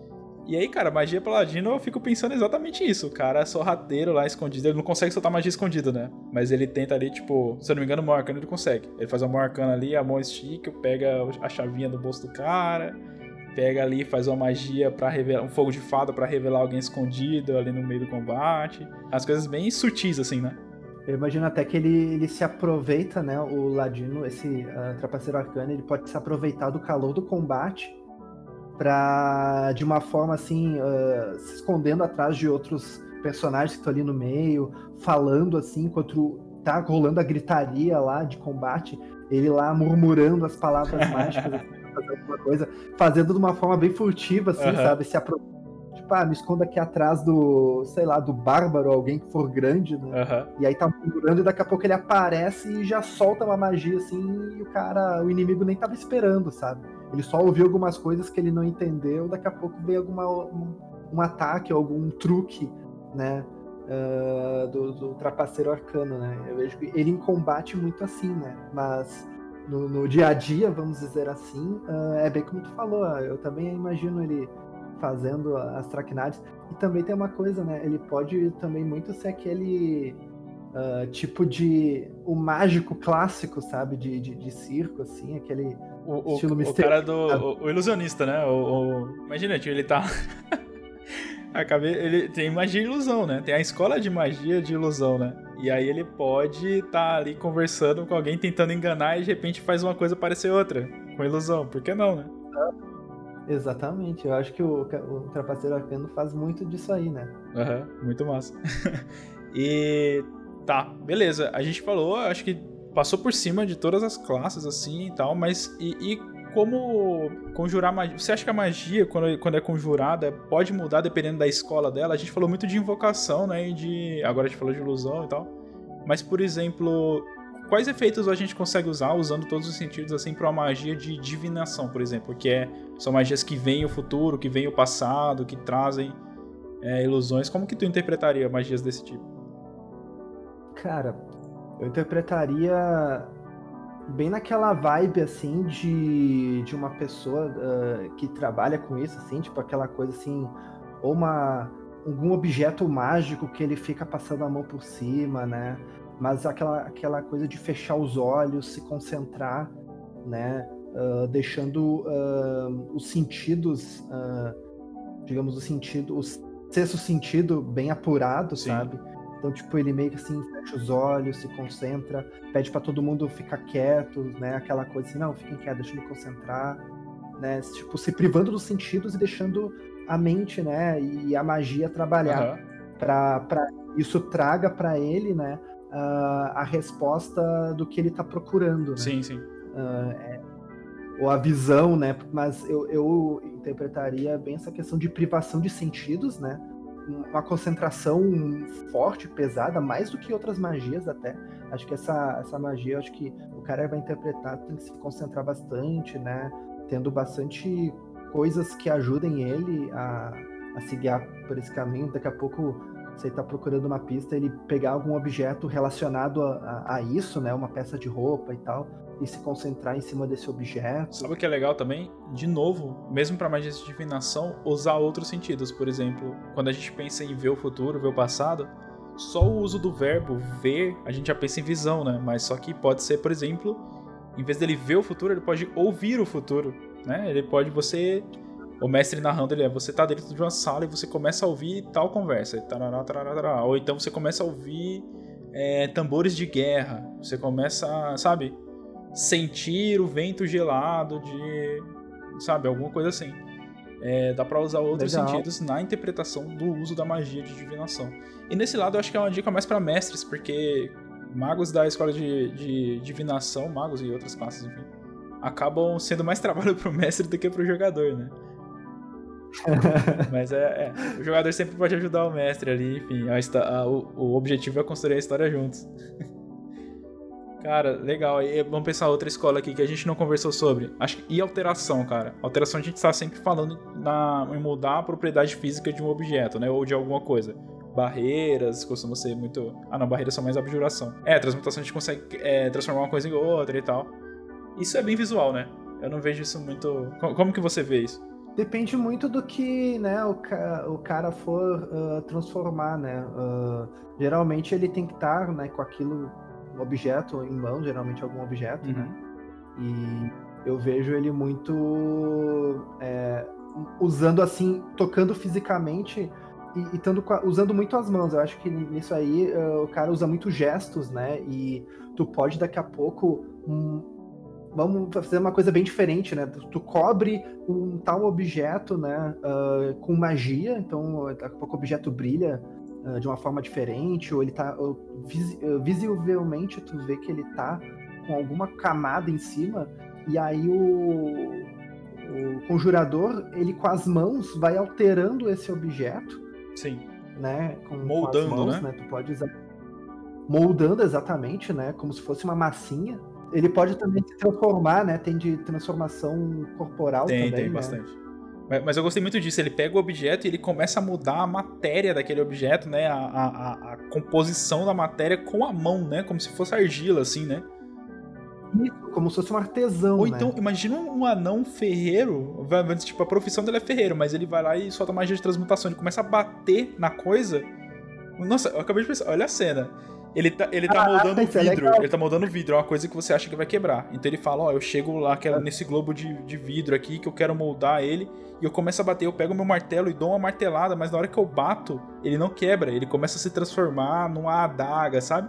E aí, cara, magia paladino, eu fico pensando exatamente isso. O cara é sorrateiro lá, escondido. Ele não consegue soltar magia escondida, né? Mas ele tenta ali, tipo, se eu não me engano, o arcano ele consegue. Ele faz a mão arcana ali, a mão estica, pega a chavinha do bolso do cara, pega ali, faz uma magia para revelar, um fogo de fada para revelar alguém escondido ali no meio do combate. As coisas bem sutis, assim, né? Eu imagino até que ele, ele se aproveita, né? O Ladino, esse uh, trapaceiro arcano, ele pode se aproveitar do calor do combate para de uma forma assim, uh, se escondendo atrás de outros personagens que estão ali no meio, falando assim, enquanto tá rolando a gritaria lá de combate, ele lá murmurando as palavras mágicas, assim, fazendo alguma coisa, fazendo de uma forma bem furtiva, assim, uhum. sabe? Se aproveitando tipo, ah, me esconda aqui atrás do, sei lá, do bárbaro, alguém que for grande, né? Uhum. E aí tá murmurando e daqui a pouco ele aparece e já solta uma magia assim e o cara, o inimigo nem tava esperando, sabe? Ele só ouviu algumas coisas que ele não entendeu, daqui a pouco veio alguma, um, um ataque, algum truque, né? Uh, do, do trapaceiro arcano, né? Eu vejo que ele em combate muito assim, né? Mas no, no dia a dia, vamos dizer assim, uh, é bem como tu falou, eu também imagino ele fazendo as traquinagens. E também tem uma coisa, né? Ele pode também muito ser aquele uh, tipo de. o mágico clássico, sabe? De, de, de circo, assim, aquele o, estilo o, o cara do. O, o, ilusionista, né? O, o... Imagina, tipo, ele tá. Acabei, ele tem magia e ilusão, né? Tem a escola de magia de ilusão, né? E aí ele pode estar tá ali conversando com alguém tentando enganar e de repente faz uma coisa parecer outra, com ilusão. Por que não, né? Exatamente, eu acho que o, o Trapaceiro Arcano faz muito disso aí, né? Aham, uhum, muito massa. e tá, beleza. A gente falou, acho que passou por cima de todas as classes assim e tal, mas e, e como conjurar magia? Você acha que a magia, quando, quando é conjurada, pode mudar dependendo da escola dela? A gente falou muito de invocação, né? E de. Agora a gente falou de ilusão e tal. Mas, por exemplo, quais efeitos a gente consegue usar usando todos os sentidos assim para uma magia de divinação, por exemplo, que é são magias que veem o futuro, que veem o passado, que trazem é, ilusões. Como que tu interpretaria magias desse tipo? Cara, eu interpretaria bem naquela vibe assim de, de uma pessoa uh, que trabalha com isso, assim, tipo aquela coisa assim, ou uma algum objeto mágico que ele fica passando a mão por cima, né? Mas aquela, aquela coisa de fechar os olhos, se concentrar, né? Uh, deixando uh, os sentidos, uh, digamos, o sentido, o sexto sentido bem apurado, Sim. sabe? Então, tipo, ele meio que assim, fecha os olhos, se concentra, pede para todo mundo ficar quieto, né? Aquela coisa assim, não, fiquem quietos, deixa eu me concentrar, né? Tipo, se privando dos sentidos e deixando a mente, né? E a magia trabalhar uhum. para isso traga para ele, né? Uh, a resposta do que ele está procurando. Né? Sim, sim. Uh, é, ou a visão, né? Mas eu, eu interpretaria bem essa questão de privação de sentidos, né? Uma concentração forte, pesada, mais do que outras magias até. Acho que essa, essa magia, acho que o cara vai interpretar, tem que se concentrar bastante, né? Tendo bastante coisas que ajudem ele a, a se guiar por esse caminho. Daqui a pouco você está procurando uma pista, ele pegar algum objeto relacionado a, a, a, isso, né? Uma peça de roupa e tal, e se concentrar em cima desse objeto. Sabe o que é legal também? De novo, mesmo para magia de divinação, usar outros sentidos. Por exemplo, quando a gente pensa em ver o futuro, ver o passado, só o uso do verbo ver, a gente já pensa em visão, né? Mas só que pode ser, por exemplo, em vez dele ver o futuro, ele pode ouvir o futuro, né? Ele pode você o mestre narrando ele é, você tá dentro de uma sala e você começa a ouvir tal conversa, tarará, tarará, tarará. ou então você começa a ouvir é, tambores de guerra, você começa, sabe, sentir o vento gelado de, sabe, alguma coisa assim. É, dá pra usar outros Legal. sentidos na interpretação do uso da magia de divinação. E nesse lado eu acho que é uma dica mais para mestres, porque magos da escola de, de divinação, magos e outras classes, enfim, acabam sendo mais trabalho pro mestre do que pro jogador, né? Mas é, é, o jogador sempre pode ajudar o mestre ali, enfim, a, a, o, o, objetivo é construir a história juntos. cara, legal. E vamos pensar outra escola aqui que a gente não conversou sobre. Acho que, e alteração, cara. Alteração a gente está sempre falando na, em mudar a propriedade física de um objeto, né? Ou de alguma coisa. Barreiras costumam ser muito. Ah, não, barreiras são mais abjuração. É, transmutação a gente consegue é, transformar uma coisa em outra e tal. Isso é bem visual, né? Eu não vejo isso muito. Como que você vê isso? Depende muito do que né, o, ca o cara for uh, transformar, né? Uh, geralmente ele tem que estar né, com aquilo, um objeto em mão, geralmente algum objeto, né? uhum. né? E eu vejo ele muito é, usando assim, tocando fisicamente e, e tando, usando muito as mãos. Eu acho que nisso aí uh, o cara usa muito gestos, né? E tu pode daqui a pouco um, vamos fazer uma coisa bem diferente, né? Tu cobre um tal objeto, né, uh, com magia, então daqui a pouco o objeto brilha uh, de uma forma diferente, ou ele tá ou, vis, uh, visivelmente tu vê que ele tá com alguma camada em cima, e aí o, o conjurador, ele com as mãos vai alterando esse objeto. Sim. Né? Com, Moldando, com mãos, né? né? Tu pode usar moldando exatamente, né? Como se fosse uma massinha. Ele pode também se transformar, né? Tem de transformação corporal tem, também. Tem, né? bastante. Mas, eu gostei muito disso. Ele pega o objeto e ele começa a mudar a matéria daquele objeto, né? A, a, a composição da matéria com a mão, né? Como se fosse argila, assim, né? Isso, como se fosse um artesão. Ou então, né? imagina um anão ferreiro. Tipo, a profissão dele é ferreiro, mas ele vai lá e solta magia de transmutação. Ele começa a bater na coisa. Nossa, eu acabei de pensar, olha a cena. Ele tá, ele tá ah, moldando é vidro. É ele tá moldando vidro. É uma coisa que você acha que vai quebrar. Então ele fala: Ó, oh, eu chego lá que é nesse globo de, de vidro aqui que eu quero moldar ele. E eu começo a bater. Eu pego meu martelo e dou uma martelada. Mas na hora que eu bato, ele não quebra. Ele começa a se transformar numa adaga, sabe?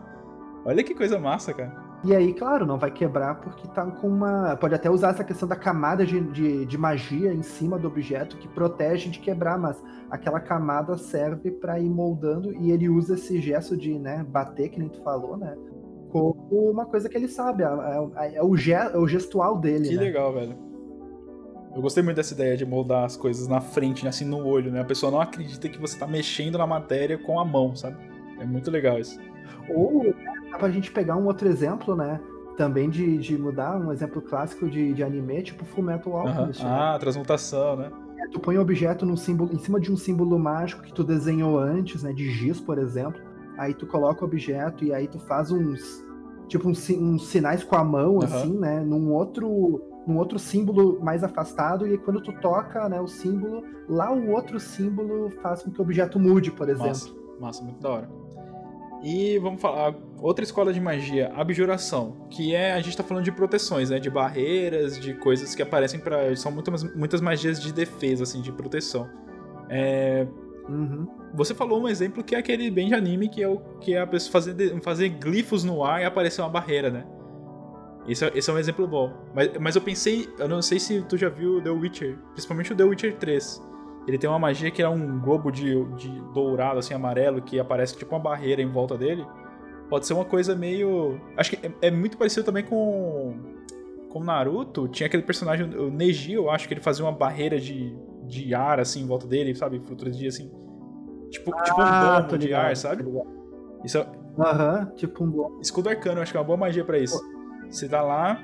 Olha que coisa massa, cara. E aí, claro, não vai quebrar porque tá com uma. Pode até usar essa questão da camada de, de, de magia em cima do objeto que protege de quebrar, mas aquela camada serve para ir moldando e ele usa esse gesto de né, bater, que nem tu falou, né? Como uma coisa que ele sabe, é, é, é o, ge, é o gestual dele. Que né? legal, velho. Eu gostei muito dessa ideia de moldar as coisas na frente, assim, no olho, né? A pessoa não acredita que você tá mexendo na matéria com a mão, sabe? É muito legal isso. Ou dá pra gente pegar um outro exemplo, né? Também de, de mudar, um exemplo clássico de, de anime, tipo Fullmetal Alchemist. Uhum. Né? Ah, transmutação, né? É, tu põe um objeto num símbolo, em cima de um símbolo mágico que tu desenhou antes, né? De giz, por exemplo. Aí tu coloca o objeto e aí tu faz uns. Tipo, uns, uns sinais com a mão, uhum. assim, né? Num outro num outro símbolo mais afastado, e quando tu toca né, o símbolo, lá o outro símbolo faz com que o objeto mude, por exemplo. Massa, massa muito da hora. E vamos falar, outra escola de magia, abjuração, que é, a gente tá falando de proteções, né, de barreiras, de coisas que aparecem para são muitas, muitas magias de defesa, assim, de proteção. É... Uhum. Você falou um exemplo que é aquele bem de anime, que é, o, que é a pessoa fazer, fazer glifos no ar e aparecer uma barreira, né? Esse é, esse é um exemplo bom. Mas, mas eu pensei, eu não sei se tu já viu The Witcher, principalmente o The Witcher 3 ele tem uma magia que é um globo de, de dourado, assim, amarelo, que aparece tipo uma barreira em volta dele. Pode ser uma coisa meio. Acho que é, é muito parecido também com. Com Naruto. Tinha aquele personagem, o Neji, eu acho que ele fazia uma barreira de, de ar, assim, em volta dele, sabe? Frutas de assim. Tipo, ah, tipo um domo de ar, sabe? Isso é... Aham, tipo um domo. Escudo arcano, eu acho que é uma boa magia para isso. Você dá lá,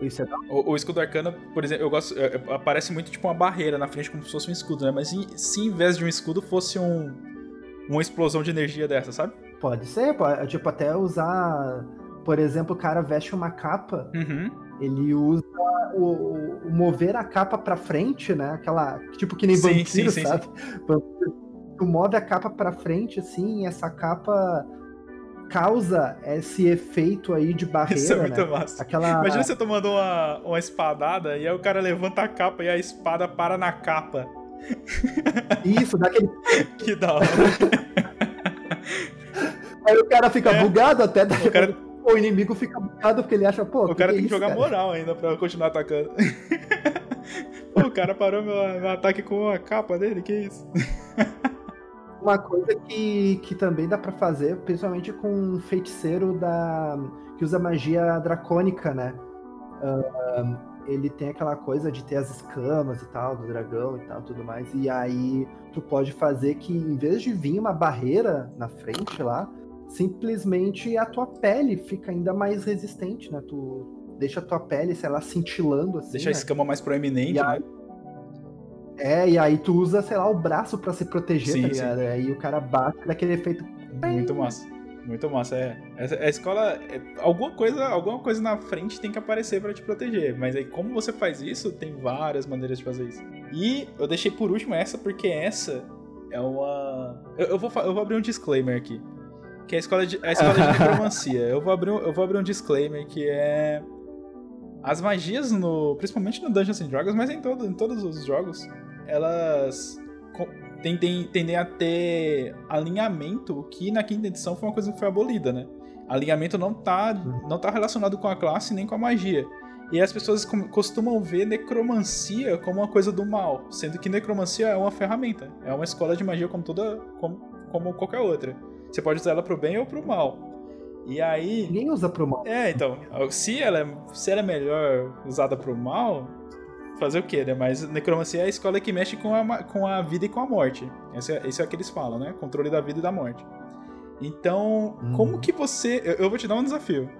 isso é o, o, escudo arcano, por exemplo, eu gosto. É, é, aparece muito tipo uma barreira na frente, como se fosse um escudo, né? Mas se em vez de um escudo fosse um, uma explosão de energia dessa, sabe? Pode ser, pode, tipo, até usar. Por exemplo, o cara veste uma capa, uhum. ele usa o, o, mover a capa pra frente, né? Aquela. Tipo que nem sim, vampiro, sim, sabe? Sim, tu move a capa pra frente, assim, e essa capa causa esse efeito aí de barreira. Isso é muito né? massa. Aquela... Imagina você tomando uma, uma espadada e aí o cara levanta a capa e a espada para na capa. Isso, daquele. que da hora. aí o cara fica é. bugado até. O, cara... o inimigo fica bugado porque ele acha, pô. O que cara que tem que, é jogar cara? moral ainda pra continuar atacando. o cara parou meu, meu ataque com a capa dele, que isso? Uma coisa que, que também dá para fazer, principalmente com um feiticeiro da que usa magia dracônica, né? Uh, ele tem aquela coisa de ter as escamas e tal, do dragão e tal, tudo mais. E aí tu pode fazer que, em vez de vir uma barreira na frente lá, simplesmente a tua pele fica ainda mais resistente, né? Tu deixa a tua pele, sei lá, cintilando assim. Deixa né? a escama mais proeminente, né? É, e aí tu usa, sei lá, o braço para se proteger, sim, tá ligado? Sim. Aí o cara bate daquele efeito. Muito massa. Muito massa, é. A escola. É, alguma coisa alguma coisa na frente tem que aparecer para te proteger. Mas aí, como você faz isso, tem várias maneiras de fazer isso. E eu deixei por último essa, porque essa é uma. Eu, eu vou, eu vou abrir um disclaimer aqui. Que é a escola de, a escola de necromancia. Eu vou, abrir, eu vou abrir um disclaimer que é. As magias no. Principalmente no Dungeons and Dragons, mas em, todo, em todos os jogos, elas tendem, tendem a ter alinhamento, que na quinta edição foi uma coisa que foi abolida, né? Alinhamento não tá, não tá relacionado com a classe nem com a magia. E as pessoas costumam ver necromancia como uma coisa do mal, sendo que necromancia é uma ferramenta, é uma escola de magia como toda como, como qualquer outra. Você pode usar ela pro bem ou pro mal. E aí. Ninguém usa pro mal. É, então. Se ela é, se ela é melhor usada pro mal, fazer o quê, né? Mas necromancia é a escola que mexe com a, com a vida e com a morte. Esse é, esse é o que eles falam, né? Controle da vida e da morte. Então, hum. como que você. Eu, eu, vou te dar um desafio.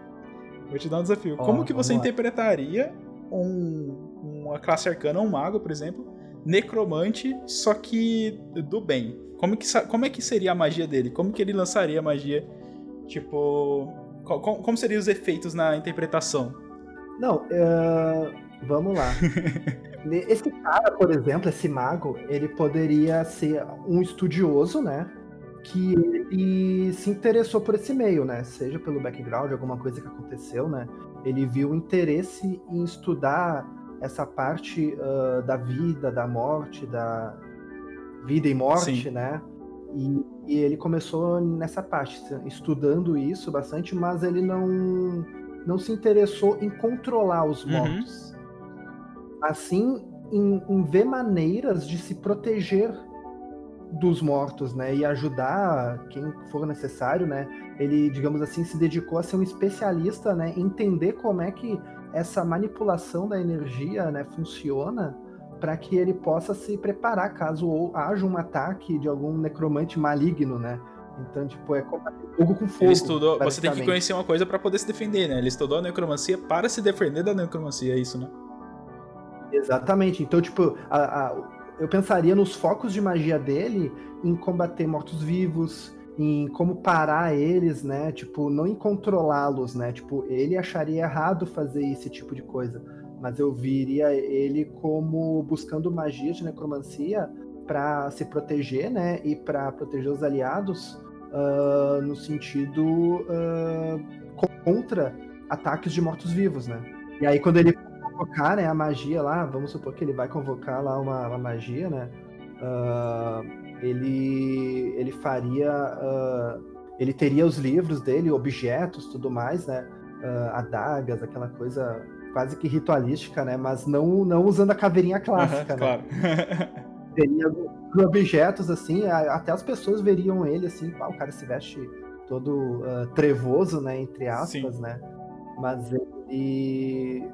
Vou te dar um desafio. Oh, como que você lá. interpretaria um, uma classe arcana, um mago, por exemplo, necromante, só que do bem? Como, que, como é que seria a magia dele? Como que ele lançaria a magia? Tipo. Como, como seriam os efeitos na interpretação? Não, uh, Vamos lá. esse cara, por exemplo, esse mago, ele poderia ser um estudioso, né? Que ele se interessou por esse meio, né? Seja pelo background, alguma coisa que aconteceu, né? Ele viu interesse em estudar essa parte uh, da vida, da morte, da vida e morte, Sim. né? E, e, ele começou nessa parte, estudando isso bastante, mas ele não, não se interessou em controlar os uhum. mortos. Uhum assim em, em ver maneiras de se proteger dos mortos, né, e ajudar quem for necessário, né. Ele, digamos assim, se dedicou a ser um especialista, né, entender como é que essa manipulação da energia, né, funciona para que ele possa se preparar caso haja um ataque de algum necromante maligno, né. Então, tipo, é fogo com fogo. Ele estudou, você tem que conhecer uma coisa para poder se defender, né? Ele estudou a necromancia para se defender da necromancia, é isso, né? Exatamente. Então, tipo, a, a, eu pensaria nos focos de magia dele em combater mortos-vivos, em como parar eles, né? Tipo, não em controlá-los, né? Tipo, ele acharia errado fazer esse tipo de coisa. Mas eu viria ele como buscando magia de necromancia para se proteger, né? E para proteger os aliados uh, no sentido uh, contra ataques de mortos-vivos, né? E aí, quando ele convocar né, a magia lá, vamos supor que ele vai convocar lá uma, uma magia, né? Uh, ele, ele faria. Uh, ele teria os livros dele, objetos, tudo mais, né? Uh, adagas, aquela coisa quase que ritualística, né? Mas não, não usando a caveirinha clássica, uhum, né? Claro. teria objetos assim, até as pessoas veriam ele assim, ah, o cara se veste todo uh, trevoso, né? Entre aspas, Sim. né? Mas ele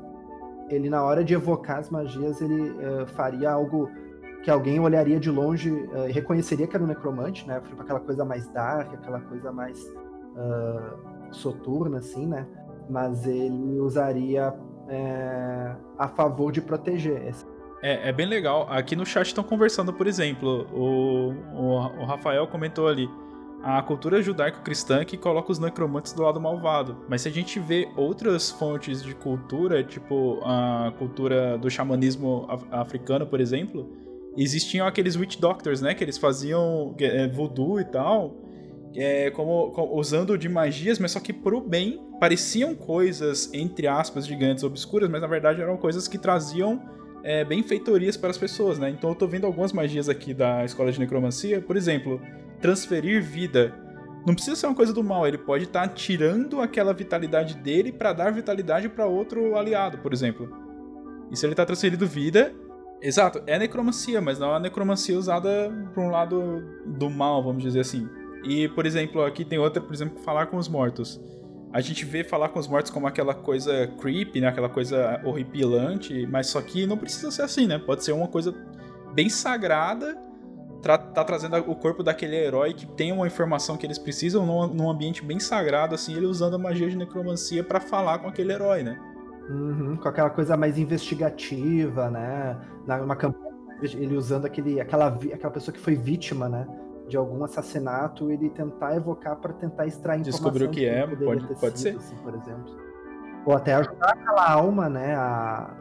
ele na hora de evocar as magias, ele uh, faria algo que alguém olharia de longe uh, e reconheceria que era um necromante, né? Tipo aquela coisa mais dark, aquela coisa mais uh, soturna, assim, né? Mas ele usaria é, a favor de proteger. É, é bem legal. Aqui no chat estão conversando, por exemplo, o, o, o Rafael comentou ali a cultura judaico-cristã que coloca os necromantes do lado malvado. Mas se a gente vê outras fontes de cultura, tipo a cultura do xamanismo africano, por exemplo, existiam aqueles witch doctors, né? Que eles faziam é, voodoo e tal. é, como, como, usando de magias, mas só que pro bem pareciam coisas, entre aspas, gigantes obscuras, mas na verdade eram coisas que traziam é, benfeitorias para as pessoas, né? Então eu tô vendo algumas magias aqui da escola de necromancia, por exemplo, transferir vida. Não precisa ser uma coisa do mal, ele pode estar tá tirando aquela vitalidade dele para dar vitalidade para outro aliado, por exemplo. E se ele tá transferindo vida, exato, é necromancia, mas não é uma necromancia usada por um lado do mal, vamos dizer assim. E, por exemplo, aqui tem outra, por exemplo, falar com os mortos. A gente vê falar com os mortos como aquela coisa creepy, né? Aquela coisa horripilante, mas só que não precisa ser assim, né? Pode ser uma coisa bem sagrada, tá trazendo o corpo daquele herói que tem uma informação que eles precisam num, num ambiente bem sagrado, assim, ele usando a magia de necromancia para falar com aquele herói, né? Uhum, com aquela coisa mais investigativa, né? Na campanha, ele usando aquele, aquela, aquela pessoa que foi vítima, né? de algum assassinato, ele tentar evocar para tentar extrair informação. Descobrir o que, que é, pode, pode sido, ser. Assim, por exemplo. Ou até ajudar aquela alma, né, a,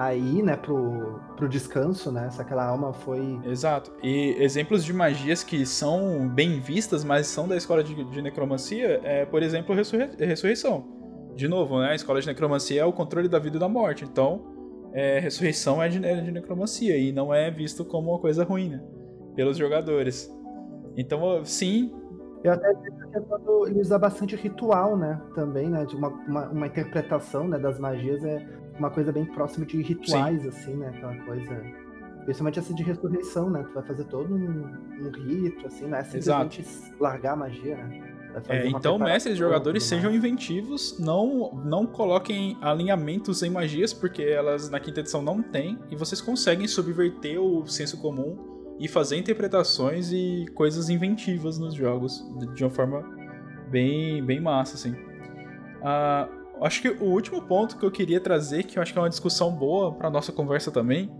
a ir, né, pro, pro descanso, né, se aquela alma foi... Exato. E exemplos de magias que são bem vistas, mas são da escola de, de necromancia, é, por exemplo, ressurrei ressurreição. De novo, né, a escola de necromancia é o controle da vida e da morte, então é, ressurreição é de, é de necromancia e não é visto como uma coisa ruim, né? pelos jogadores. Então, sim. Eu até que é ele usa bastante ritual, né? Também, né? De uma, uma, uma, interpretação né, das magias é uma coisa bem próxima de rituais, sim. assim, né? Aquela coisa. Principalmente essa de ressurreição, né? Tu vai fazer todo um, um rito, assim, né? Simplesmente Exato. largar a magia, né? É, então, mestres e jogadores sejam inventivos, não, não coloquem alinhamentos em magias, porque elas na quinta edição não tem, e vocês conseguem subverter o senso comum e fazer interpretações e coisas inventivas nos jogos de uma forma bem, bem massa, assim. Uh, acho que o último ponto que eu queria trazer, que eu acho que é uma discussão boa para nossa conversa também,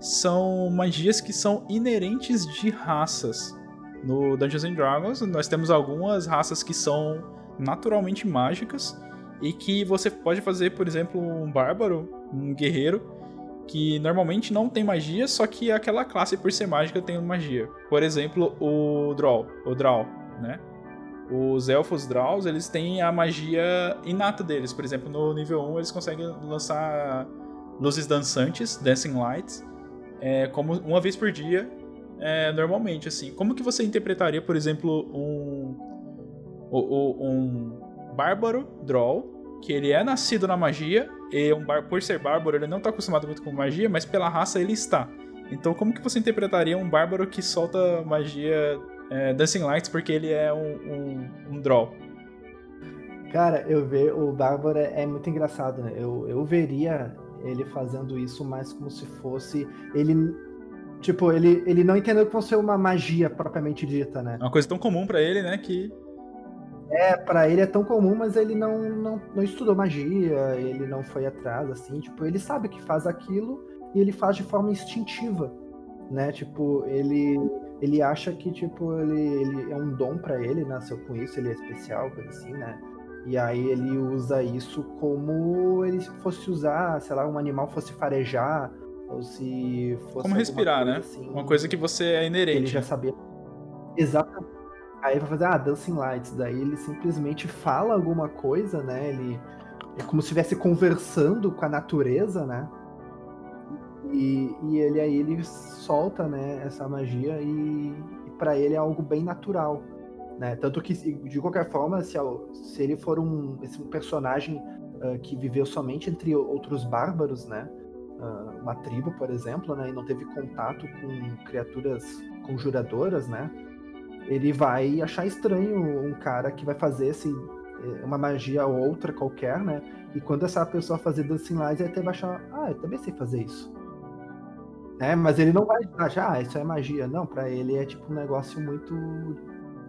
são magias que são inerentes de raças. No Dungeons and Dragons, nós temos algumas raças que são naturalmente mágicas e que você pode fazer, por exemplo, um bárbaro, um guerreiro, que normalmente não tem magia, só que aquela classe por ser mágica tem magia. Por exemplo, o Draw, o Draw, né? Os elfos Draws, eles têm a magia inata deles. Por exemplo, no nível 1 eles conseguem lançar luzes dançantes, Dancing Lights, é, como uma vez por dia, é, normalmente, assim. Como que você interpretaria, por exemplo, um, um, um bárbaro Draw que ele é nascido na magia, e um bar, por ser bárbaro, ele não está acostumado muito com magia, mas pela raça ele está. Então, como que você interpretaria um bárbaro que solta magia é, Dancing Lights porque ele é um, um, um draw? Cara, eu ver o bárbaro é muito engraçado, né? Eu, eu veria ele fazendo isso mais como se fosse ele tipo ele, ele não entendeu que fosse uma magia propriamente dita, né? É uma coisa tão comum para ele, né, que é, para ele é tão comum, mas ele não, não, não estudou magia, ele não foi atrás, assim, tipo, ele sabe que faz aquilo e ele faz de forma instintiva, né? Tipo, ele ele acha que tipo ele, ele é um dom para ele, nasceu com isso, ele é especial, coisa assim, né? E aí ele usa isso como ele fosse usar, sei lá, um animal fosse farejar ou se fosse como respirar, né? Assim, Uma coisa que você é inerente. Ele já sabia. Exatamente Aí vai fazer, ah, Dancing Lights. Daí ele simplesmente fala alguma coisa, né? Ele é como se estivesse conversando com a natureza, né? E, e ele aí ele solta, né, essa magia e, e para ele é algo bem natural, né? Tanto que de qualquer forma, se, se ele for um, esse, um personagem uh, que viveu somente entre outros bárbaros, né? Uh, uma tribo, por exemplo, né, e não teve contato com criaturas conjuradoras, né? ele vai achar estranho um cara que vai fazer assim, uma magia ou outra qualquer, né? E quando essa pessoa fazer Dancing Lights, ele até vai achar, ah, eu também sei fazer isso. É, mas ele não vai achar, ah, isso é magia. Não, para ele é tipo um negócio muito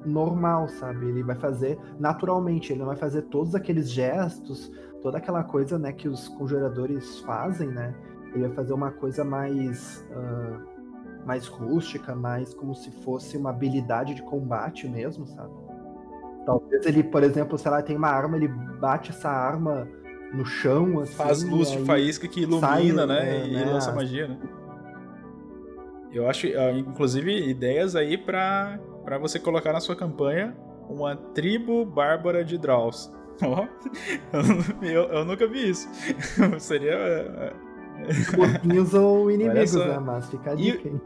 normal, sabe? Ele vai fazer naturalmente, ele não vai fazer todos aqueles gestos, toda aquela coisa, né, que os conjuradores fazem, né? Ele vai fazer uma coisa mais uh, mais rústica, mais como se fosse uma habilidade de combate mesmo, sabe? Talvez ele, por exemplo, sei lá, tem uma arma, ele bate essa arma no chão, assim. Faz luz de faísca que ilumina, sai, né? É, e né? lança magia, né? Eu acho, inclusive, ideias aí para você colocar na sua campanha uma tribo bárbara de Draws. Oh, eu, eu, nunca vi isso. Seria. É, Pouquinhos ou inimigos, né? Mas fica a dica, hein?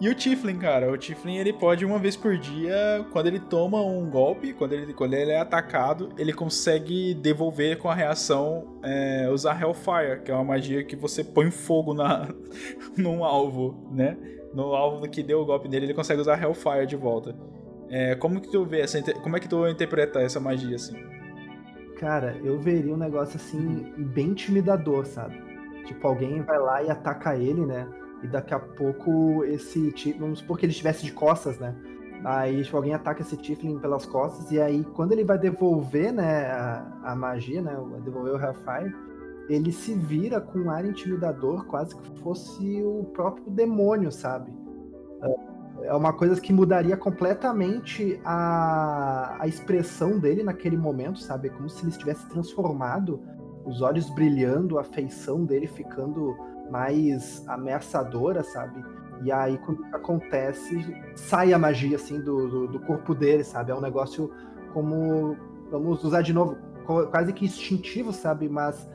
E o Tiflin, cara, o Tiflin ele pode uma vez por dia, quando ele toma um golpe, quando ele, quando ele é atacado, ele consegue devolver com a reação é, usar Hellfire, que é uma magia que você põe fogo na, num alvo, né? No alvo que deu o golpe nele, ele consegue usar Hellfire de volta. É, como que tu vê essa, como é que tu interpreta essa magia assim? Cara, eu veria um negócio assim bem intimidador, sabe? Tipo, alguém vai lá e ataca ele, né? E daqui a pouco esse tipo, vamos supor que ele estivesse de costas, né? Aí tipo, alguém ataca esse Tiflin pelas costas, e aí quando ele vai devolver, né, a, a magia, né? Devolver o Hellfire, ele se vira com um ar intimidador, quase que fosse o próprio demônio, sabe? É uma coisa que mudaria completamente a, a expressão dele naquele momento, sabe? Como se ele estivesse transformado, os olhos brilhando, a feição dele ficando mais ameaçadora, sabe? E aí, quando isso acontece, sai a magia, assim, do, do, do, corpo dele, sabe? É um negócio como. Vamos usar de novo, quase que instintivo, sabe? Mas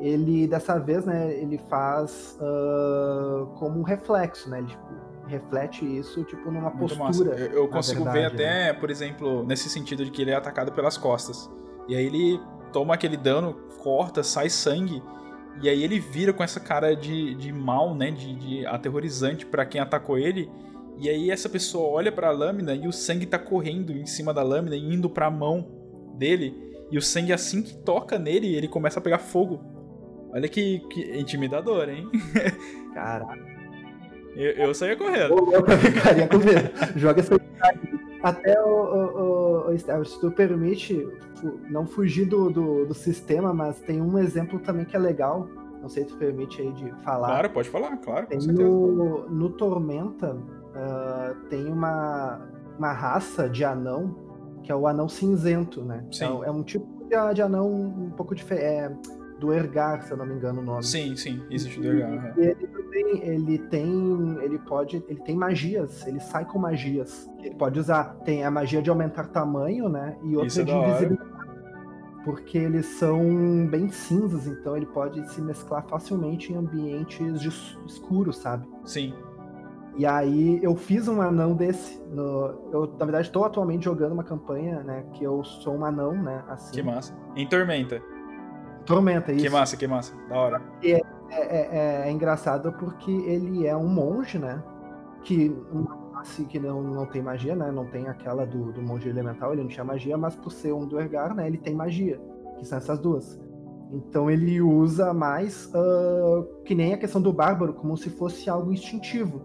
ele, dessa vez, né, ele faz uh, como um reflexo, né? Ele tipo, reflete isso, tipo, numa Muito postura. Massa. Eu, eu consigo verdade, ver até, né? por exemplo, nesse sentido de que ele é atacado pelas costas. E aí ele toma aquele dano, corta, sai sangue. E aí ele vira com essa cara de, de mal, né? De, de aterrorizante para quem atacou ele. E aí essa pessoa olha para a lâmina e o sangue tá correndo em cima da lâmina e indo para a mão dele. E o sangue assim que toca nele, ele começa a pegar fogo. Olha que, que intimidador, hein? Caraca. Eu, eu saía correndo. Eu ficaria com medo. Joga essa até o, o, o, se tu permite não fugir do, do, do, sistema, mas tem um exemplo também que é legal. Não sei se tu permite aí de falar. Claro, pode falar, claro. Tem no, no Tormenta uh, tem uma, uma raça de anão que é o anão cinzento, né? Sim. É, é um tipo de, de anão um pouco diferente. É, do Ergar, se eu não me engano o nome. Sim, sim, existe do Ergar. E ele também, ele tem, ele pode, ele tem magias, ele sai com magias. Ele pode usar, tem a magia de aumentar tamanho, né, e outra é de invisibilidade. Porque eles são bem cinzas, então ele pode se mesclar facilmente em ambientes escuros, sabe? Sim. E aí eu fiz um anão desse. No, eu, na verdade, estou atualmente jogando uma campanha, né? Que eu sou um anão, né? Assim. Que massa. Em Tormenta. Tormenta, isso. Que massa, que massa. Da hora. E é, é, é, é engraçado porque ele é um monge, né? Que assim, que não, não tem magia, né? Não tem aquela do, do monge elemental, ele não tinha magia, mas por ser um Duergar, né? Ele tem magia, que são essas duas. Então ele usa mais uh, que nem a questão do bárbaro, como se fosse algo instintivo.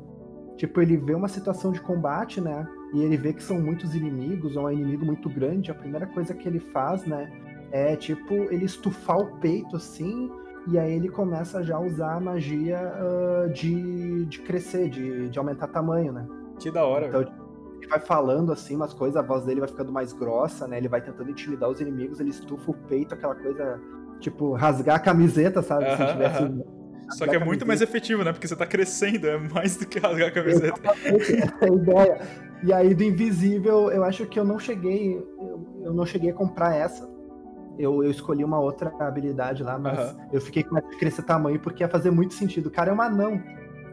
Tipo, ele vê uma situação de combate, né? E ele vê que são muitos inimigos, ou um inimigo muito grande. A primeira coisa que ele faz, né? É tipo ele estufar o peito assim, e aí ele começa já a usar a magia uh, de, de crescer, de, de aumentar tamanho, né? Que da hora. Então, ele vai falando assim umas coisas, a voz dele vai ficando mais grossa, né? Ele vai tentando intimidar os inimigos, ele estufa o peito, aquela coisa, tipo, rasgar a camiseta, sabe? Uh -huh, Se tivesse. Uh -huh. Só que é muito mais efetivo, né? Porque você tá crescendo, é mais do que rasgar a camiseta. Essa é a ideia. E aí, do invisível, eu acho que eu não cheguei. Eu, eu não cheguei a comprar essa eu, eu escolhi uma outra habilidade lá, mas uhum. eu fiquei com essa de crescer tamanho porque ia fazer muito sentido. O cara é um anão.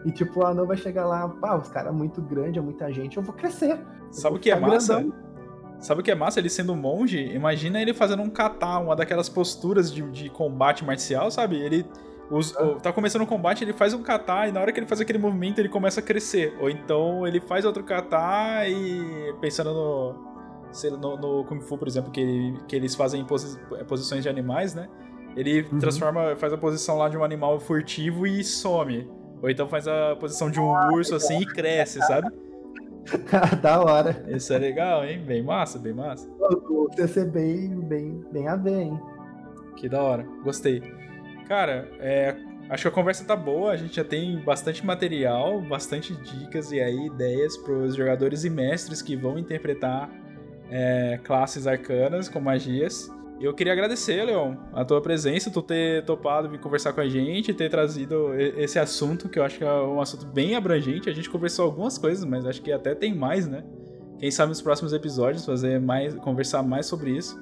E tipo, o anão vai chegar lá, pá, os caras é muito grande, é muita gente, eu vou crescer. Sabe o que é massa? Grandão. Sabe o que é massa? Ele sendo um monge, imagina ele fazendo um kata, uma daquelas posturas de, de combate marcial, sabe? Ele os, uhum. tá começando o um combate, ele faz um kata e na hora que ele faz aquele movimento ele começa a crescer. Ou então ele faz outro kata e pensando no, no, no Kung Fu, por exemplo, que, que eles fazem posi posições de animais, né? Ele uhum. transforma, faz a posição lá de um animal furtivo e some. Ou então faz a posição de um ah, urso assim e cresce, sabe? da hora. Isso é legal, hein? Bem massa, bem massa. O TC bem, bem, bem a ver, hein? Que da hora, gostei. Cara, é, acho que a conversa tá boa, a gente já tem bastante material, bastante dicas e aí ideias para os jogadores e mestres que vão interpretar é, classes arcanas com magias. Eu queria agradecer, Leon, a tua presença, tu ter topado vir conversar com a gente, ter trazido esse assunto, que eu acho que é um assunto bem abrangente. A gente conversou algumas coisas, mas acho que até tem mais, né? quem sabe nos próximos episódios fazer mais, conversar mais sobre isso.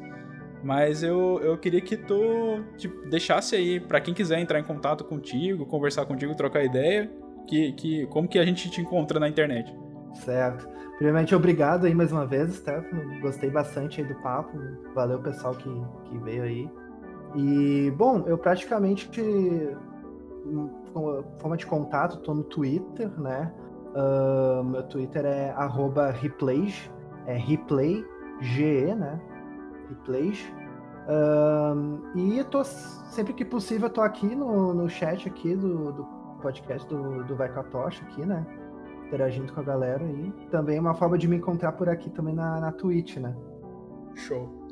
Mas eu, eu queria que tu deixasse aí, para quem quiser entrar em contato contigo, conversar contigo, trocar ideia, que, que, como que a gente te encontra na internet. Certo. Primeiramente, obrigado aí mais uma vez, Stefano. Gostei bastante aí do papo. Valeu pessoal que, que veio aí. E, bom, eu praticamente, forma de contato, tô no Twitter, né? Uh, meu Twitter é replays, é replayge, né? Replays. Uh, e tô, sempre que possível, tô aqui no, no chat aqui do, do podcast do, do Vai com a Tocha aqui, né? Interagindo com a galera aí. Também é uma forma de me encontrar por aqui também na, na Twitch, né? Show.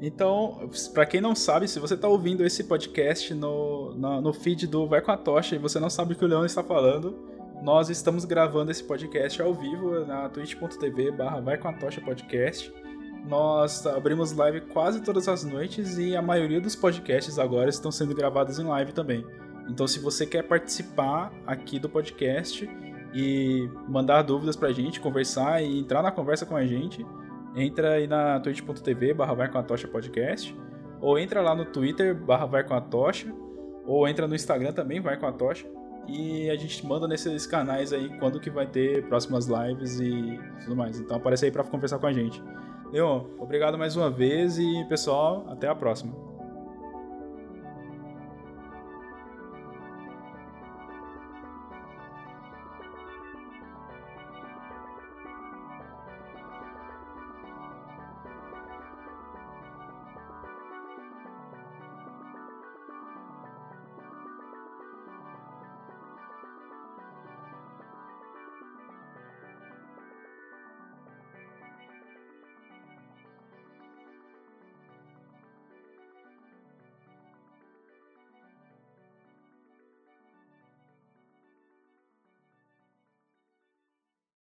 Então, para quem não sabe, se você tá ouvindo esse podcast no, no, no, feed do Vai com a Tocha e você não sabe o que o Leão está falando, nós estamos gravando esse podcast ao vivo na twitch.tv barra Vai com a Tocha Podcast. Nós abrimos live quase todas as noites e a maioria dos podcasts agora estão sendo gravados em live também. Então, se você quer participar aqui do podcast e mandar dúvidas pra gente, conversar e entrar na conversa com a gente, entra aí na twitch.tv barra vai com a tocha podcast, ou entra lá no Twitter barra vai com a tocha, ou entra no Instagram também, vai com a tocha, e a gente manda nesses canais aí quando que vai ter próximas lives e tudo mais. Então aparece aí para conversar com a gente. Leon, obrigado mais uma vez e pessoal, até a próxima.